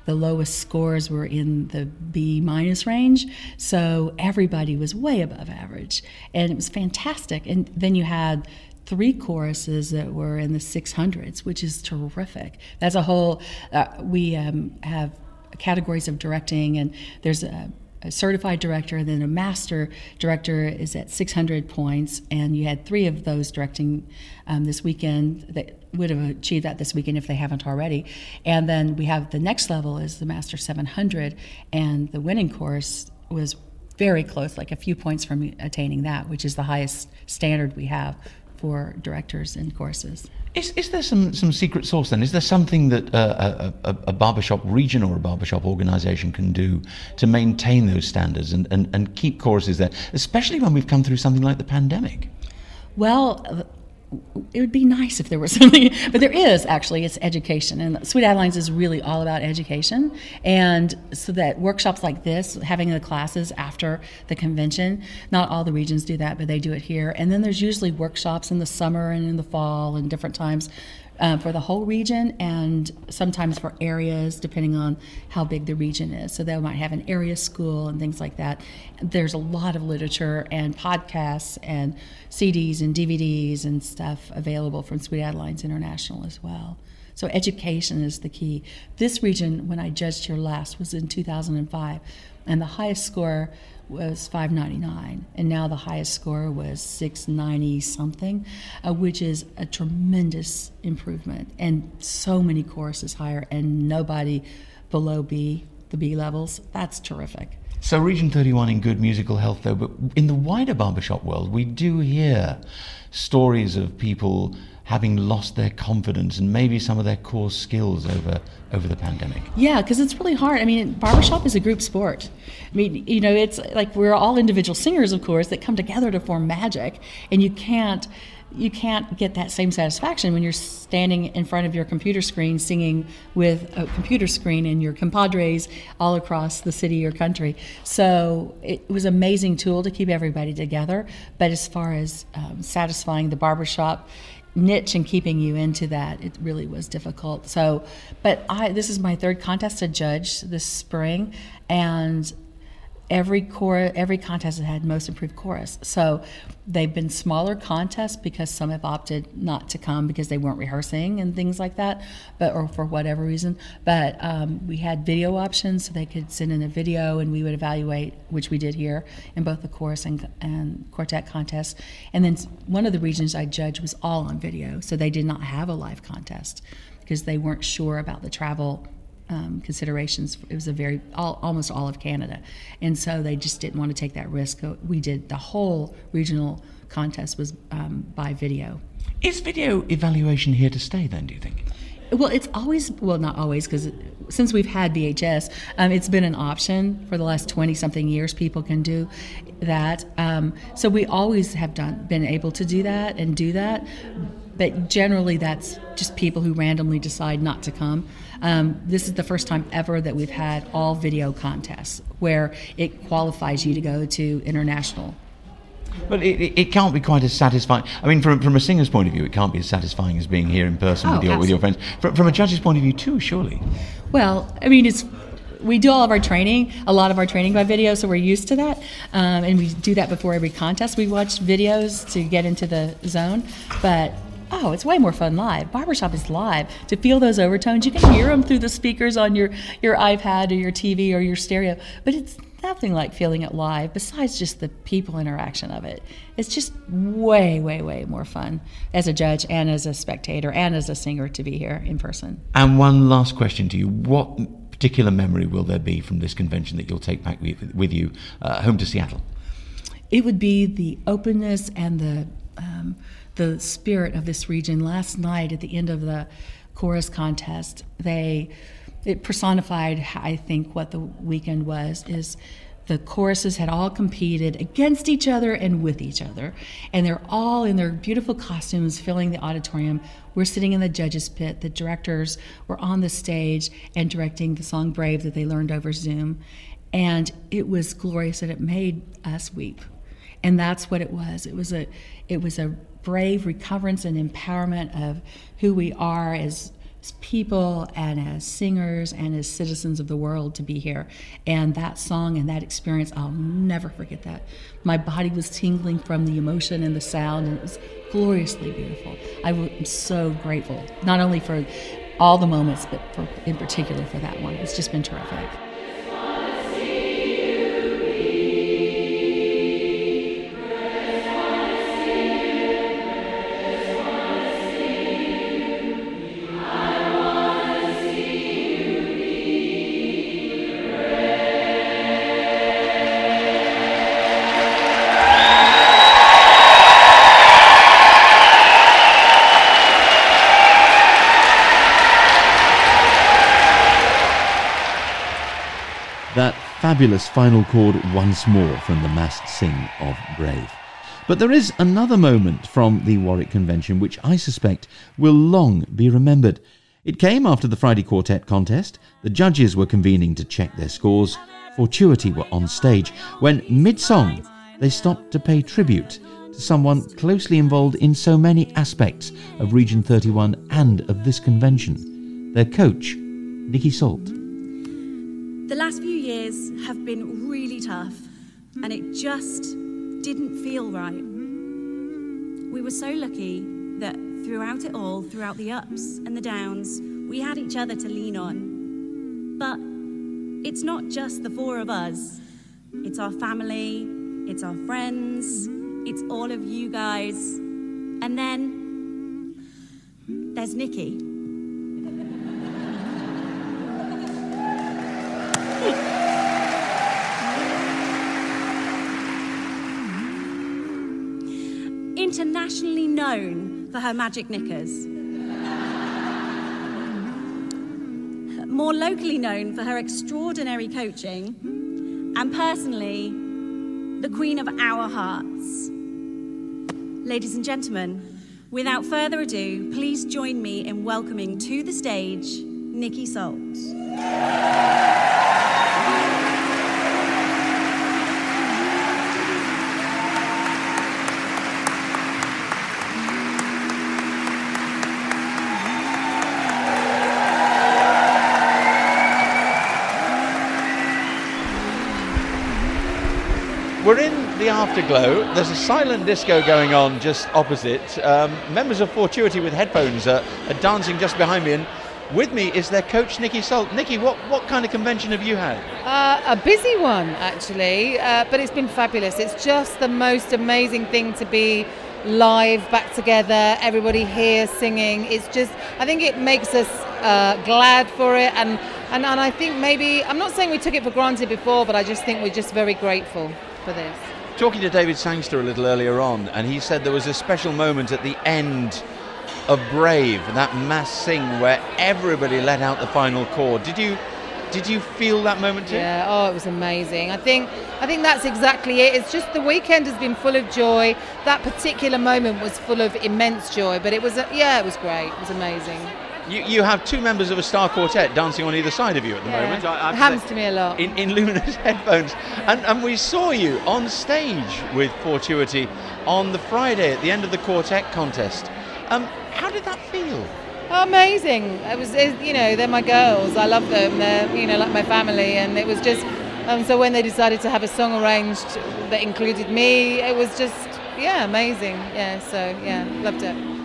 the lowest scores were in the B minus range. So everybody was way above average. And it was fantastic. And then you had three choruses that were in the 600s, which is terrific. That's a whole, uh, we um, have categories of directing, and there's a, a certified director, and then a master director is at 600 points, and you had three of those directing um, this weekend that would have achieved that this weekend if they haven't already. And then we have the next level is the master 700, and the winning course was very close, like a few points from attaining that, which is the highest standard we have for directors and courses. Is, is there some, some secret sauce then? Is there something that uh, a, a, a barbershop region or a barbershop organisation can do to maintain those standards and, and, and keep choruses there, especially when we've come through something like the pandemic? Well, it would be nice if there was something, but there is actually. It's education, and Sweet Adelines is really all about education. And so that workshops like this, having the classes after the convention, not all the regions do that, but they do it here. And then there's usually workshops in the summer and in the fall and different times uh, for the whole region and sometimes for areas depending on how big the region is. So they might have an area school and things like that. There's a lot of literature and podcasts and CDs and DVDs and stuff available from Sweet Adelines International as well. So education is the key. This region, when I judged here last, was in 2005, and the highest score was 599 and now the highest score was 690 something uh, which is a tremendous improvement. And so many courses higher and nobody below b the b levels. That's terrific. So region 31 in good musical health though but in the wider barbershop world we do hear stories of people having lost their confidence and maybe some of their core skills over over the pandemic? Yeah, because it's really hard. I mean, barbershop is a group sport. I mean, you know, it's like we're all individual singers, of course, that come together to form magic, and you can't you can't get that same satisfaction when you're standing in front of your computer screen singing with a computer screen and your compadres all across the city or country. So it was an amazing tool to keep everybody together. But as far as um, satisfying the barbershop, niche and keeping you into that. It really was difficult. So but i this is my third contest to judge this spring and every core every contest has had most improved chorus. So they've been smaller contests because some have opted not to come because they weren't rehearsing and things like that but or for whatever reason. But um, we had video options so they could send in a video and we would evaluate which we did here in both the chorus and, and quartet contests and then one of the regions i judged was all on video so they did not have a live contest because they weren't sure about the travel um, considerations. It was a very all, almost all of Canada, and so they just didn't want to take that risk. We did the whole regional contest was um, by video. Is video evaluation here to stay? Then, do you think? Well, it's always well, not always, because since we've had VHS, um, it's been an option for the last twenty something years. People can do that, um, so we always have done been able to do that and do that but generally that's just people who randomly decide not to come. Um, this is the first time ever that we've had all video contests where it qualifies you to go to international. But it, it can't be quite as satisfying. I mean, from, from a singer's point of view, it can't be as satisfying as being here in person oh, with, your, with your friends. From, from a judge's point of view, too, surely. Well, I mean, it's we do all of our training, a lot of our training by video, so we're used to that. Um, and we do that before every contest. We watch videos to get into the zone, but oh, it's way more fun live. Barbershop is live. To feel those overtones, you can hear them through the speakers on your, your iPad or your TV or your stereo, but it's nothing like feeling it live besides just the people interaction of it. It's just way, way, way more fun as a judge and as a spectator and as a singer to be here in person. And one last question to you: What particular memory will there be from this convention that you'll take back with, with you uh, home to Seattle? It would be the openness and the um, the spirit of this region. Last night, at the end of the chorus contest, they it personified, I think, what the weekend was. Is the choruses had all competed against each other and with each other, and they're all in their beautiful costumes filling the auditorium. We're sitting in the judges' pit. The directors were on the stage and directing the song "Brave" that they learned over Zoom, and it was glorious, and it made us weep. And that's what it was. It was a, it was a brave recoverance and empowerment of who we are as, people and as singers and as citizens of the world to be here. And that song and that experience, I'll never forget that. My body was tingling from the emotion and the sound, and it was gloriously beautiful. I am so grateful, not only for all the moments, but for, in particular for that one. It's just been terrific. Fabulous final chord once more from the massed sing of Brave. But there is another moment from the Warwick Convention which I suspect will long be remembered. It came after the Friday Quartet contest. The judges were convening to check their scores. Fortuity were on stage when, mid song, they stopped to pay tribute to someone closely involved in so many aspects of Region 31 and of this convention their coach, Nikki Salt. The last few years have been really tough, and it just didn't feel right. We were so lucky that throughout it all, throughout the ups and the downs, we had each other to lean on. But it's not just the four of us, it's our family, it's our friends, it's all of you guys. And then there's Nikki. Internationally known for her magic knickers. More locally known for her extraordinary coaching, and personally, the queen of our hearts. Ladies and gentlemen, without further ado, please join me in welcoming to the stage Nikki Salt. Afterglow. There's a silent disco going on just opposite. Um, members of Fortuity with headphones are, are dancing just behind me, and with me is their coach, Nikki Salt. Nikki, what, what kind of convention have you had? Uh, a busy one, actually, uh, but it's been fabulous. It's just the most amazing thing to be live, back together, everybody here singing. It's just, I think it makes us uh, glad for it, and, and, and I think maybe, I'm not saying we took it for granted before, but I just think we're just very grateful for this. Talking to David Sangster a little earlier on, and he said there was a special moment at the end of Brave, that mass sing where everybody let out the final chord. Did you did you feel that moment too? Yeah, oh, it was amazing. I think I think that's exactly it. It's just the weekend has been full of joy. That particular moment was full of immense joy, but it was yeah, it was great. It was amazing. You, you have two members of a star quartet dancing on either side of you at the Yeah. moment. I- It I've happens to me a lot. In, in luminous headphones. And, and we saw you on stage with Fortuity on the Friday at the end of the quartet contest. Um, how did that feel? Amazing. It was, it, you know, they're my girls. I love them. They're, you know, like my family. And it was just, um, so when they decided to have a song arranged that included me, it was just, yeah, amazing. Yeah, so yeah, loved it.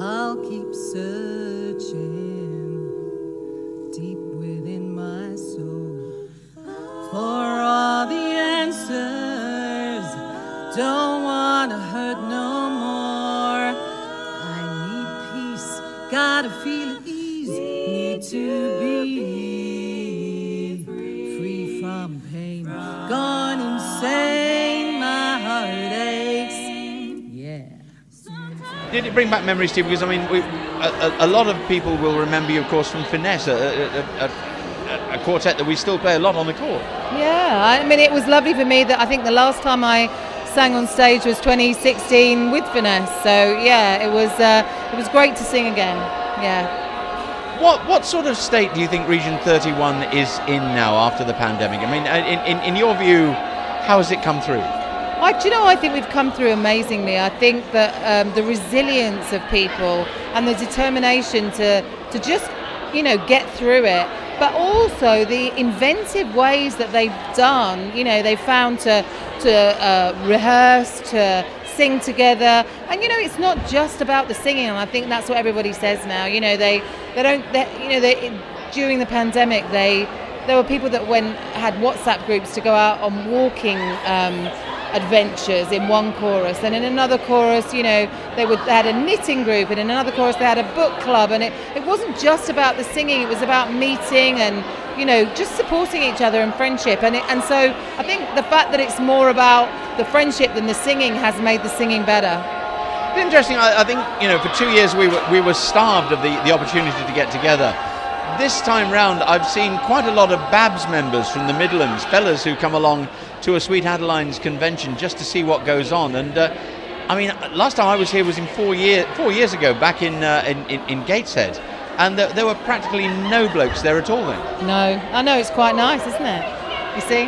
I'll keep searching deep within my soul for all the answers. Don't wanna hurt no more. I need peace, gotta feel at ease. Need to be free from pain. Gone bring back memories to you? Because I mean, we, a, a, lot of people will remember you, of course, from Finesse, a, a, a, a, a quartet that we still play a lot on the court. Yeah, I mean, it was lovely for me that I think the last time I sang on stage was 2016 with Finesse. So yeah, it was uh, it was great to sing again. Yeah. What what sort of state do you think Region 31 is in now after the pandemic? I mean, uh, in, in, in your view, how has it come through? I, do you know, I think we've come through amazingly. I think that um, the resilience of people and the determination to, to just, you know, get through it, but also the inventive ways that they've done, you know, they've found to, to uh, rehearse, to sing together. And, you know, it's not just about the singing, and I think that's what everybody says now. You know, they, they don't, they, you know, they, during the pandemic, they, there were people that went, had WhatsApp groups to go out on walking um, adventures in one chorus and in another chorus you know they would they had a knitting group and in another chorus they had a book club and it, it wasn't just about the singing it was about meeting and you know just supporting each other and friendship and it, and so I think the fact that it's more about the friendship than the singing has made the singing better It's interesting. I, I think you know, for two years we were we were starved of the, the opportunity to get together. This time round, I've seen quite a lot of BABS members from the Midlands, fellas who come along to a Sweet Adelines convention just to see what goes on. And uh, I mean, last time I was here was in four year four years ago, back in uh, in, in, in Gateshead, and there, there were practically no blokes there at all then. no I know it's quite nice isn't it you see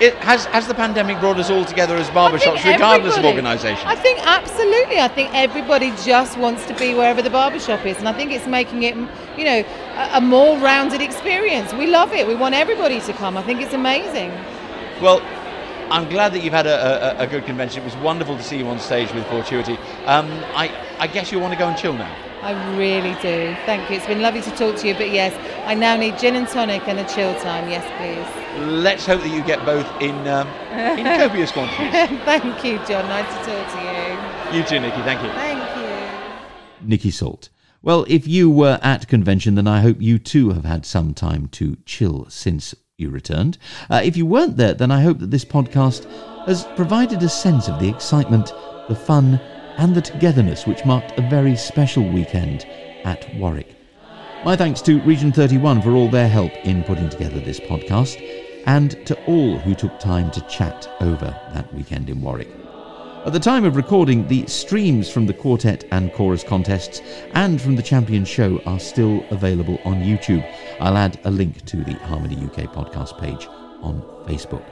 It has has the pandemic brought us all together as barbershops, regardless of organisation. I think absolutely. I think everybody just wants to be wherever the barbershop is, and I think it's making it, you know, a, a more rounded experience. We love it. We want everybody to come. I think it's amazing. Well, I'm glad that you've had a, a, a good convention. It was wonderful to see you on stage with Fortuity. Um, I, I guess you want to go and chill now. I really do. Thank you. It's been lovely to talk to you, but yes, I now need gin and tonic and a chill time. Yes, please. Let's hope that you get both in um, in copious quantities. Thank you, John. Nice to talk to you. You too, Nikki. Thank you. Thank you. Nikki Salt. Well, if you were at convention, then I hope you too have had some time to chill since you returned. Uh, if you weren't there, then I hope that this podcast has provided a sense of the excitement, the fun, and the togetherness which marked a very special weekend at Warwick. My thanks to Region 31 for all their help in putting together this podcast, and to all who took time to chat over that weekend in Warwick. At the time of recording, the streams from the quartet and chorus contests and from the champion show are still available on YouTube. I'll add a link to the Harmony UK podcast page on Facebook.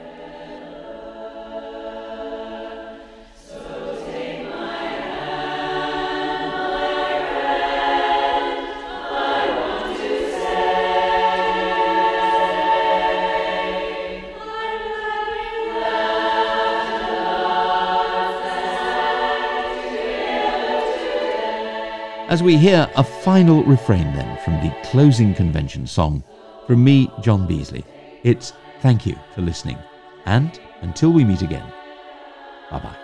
As we hear a final refrain then from the closing convention song from me, John Beasley, it's thank you for listening. And until we meet again, bye bye.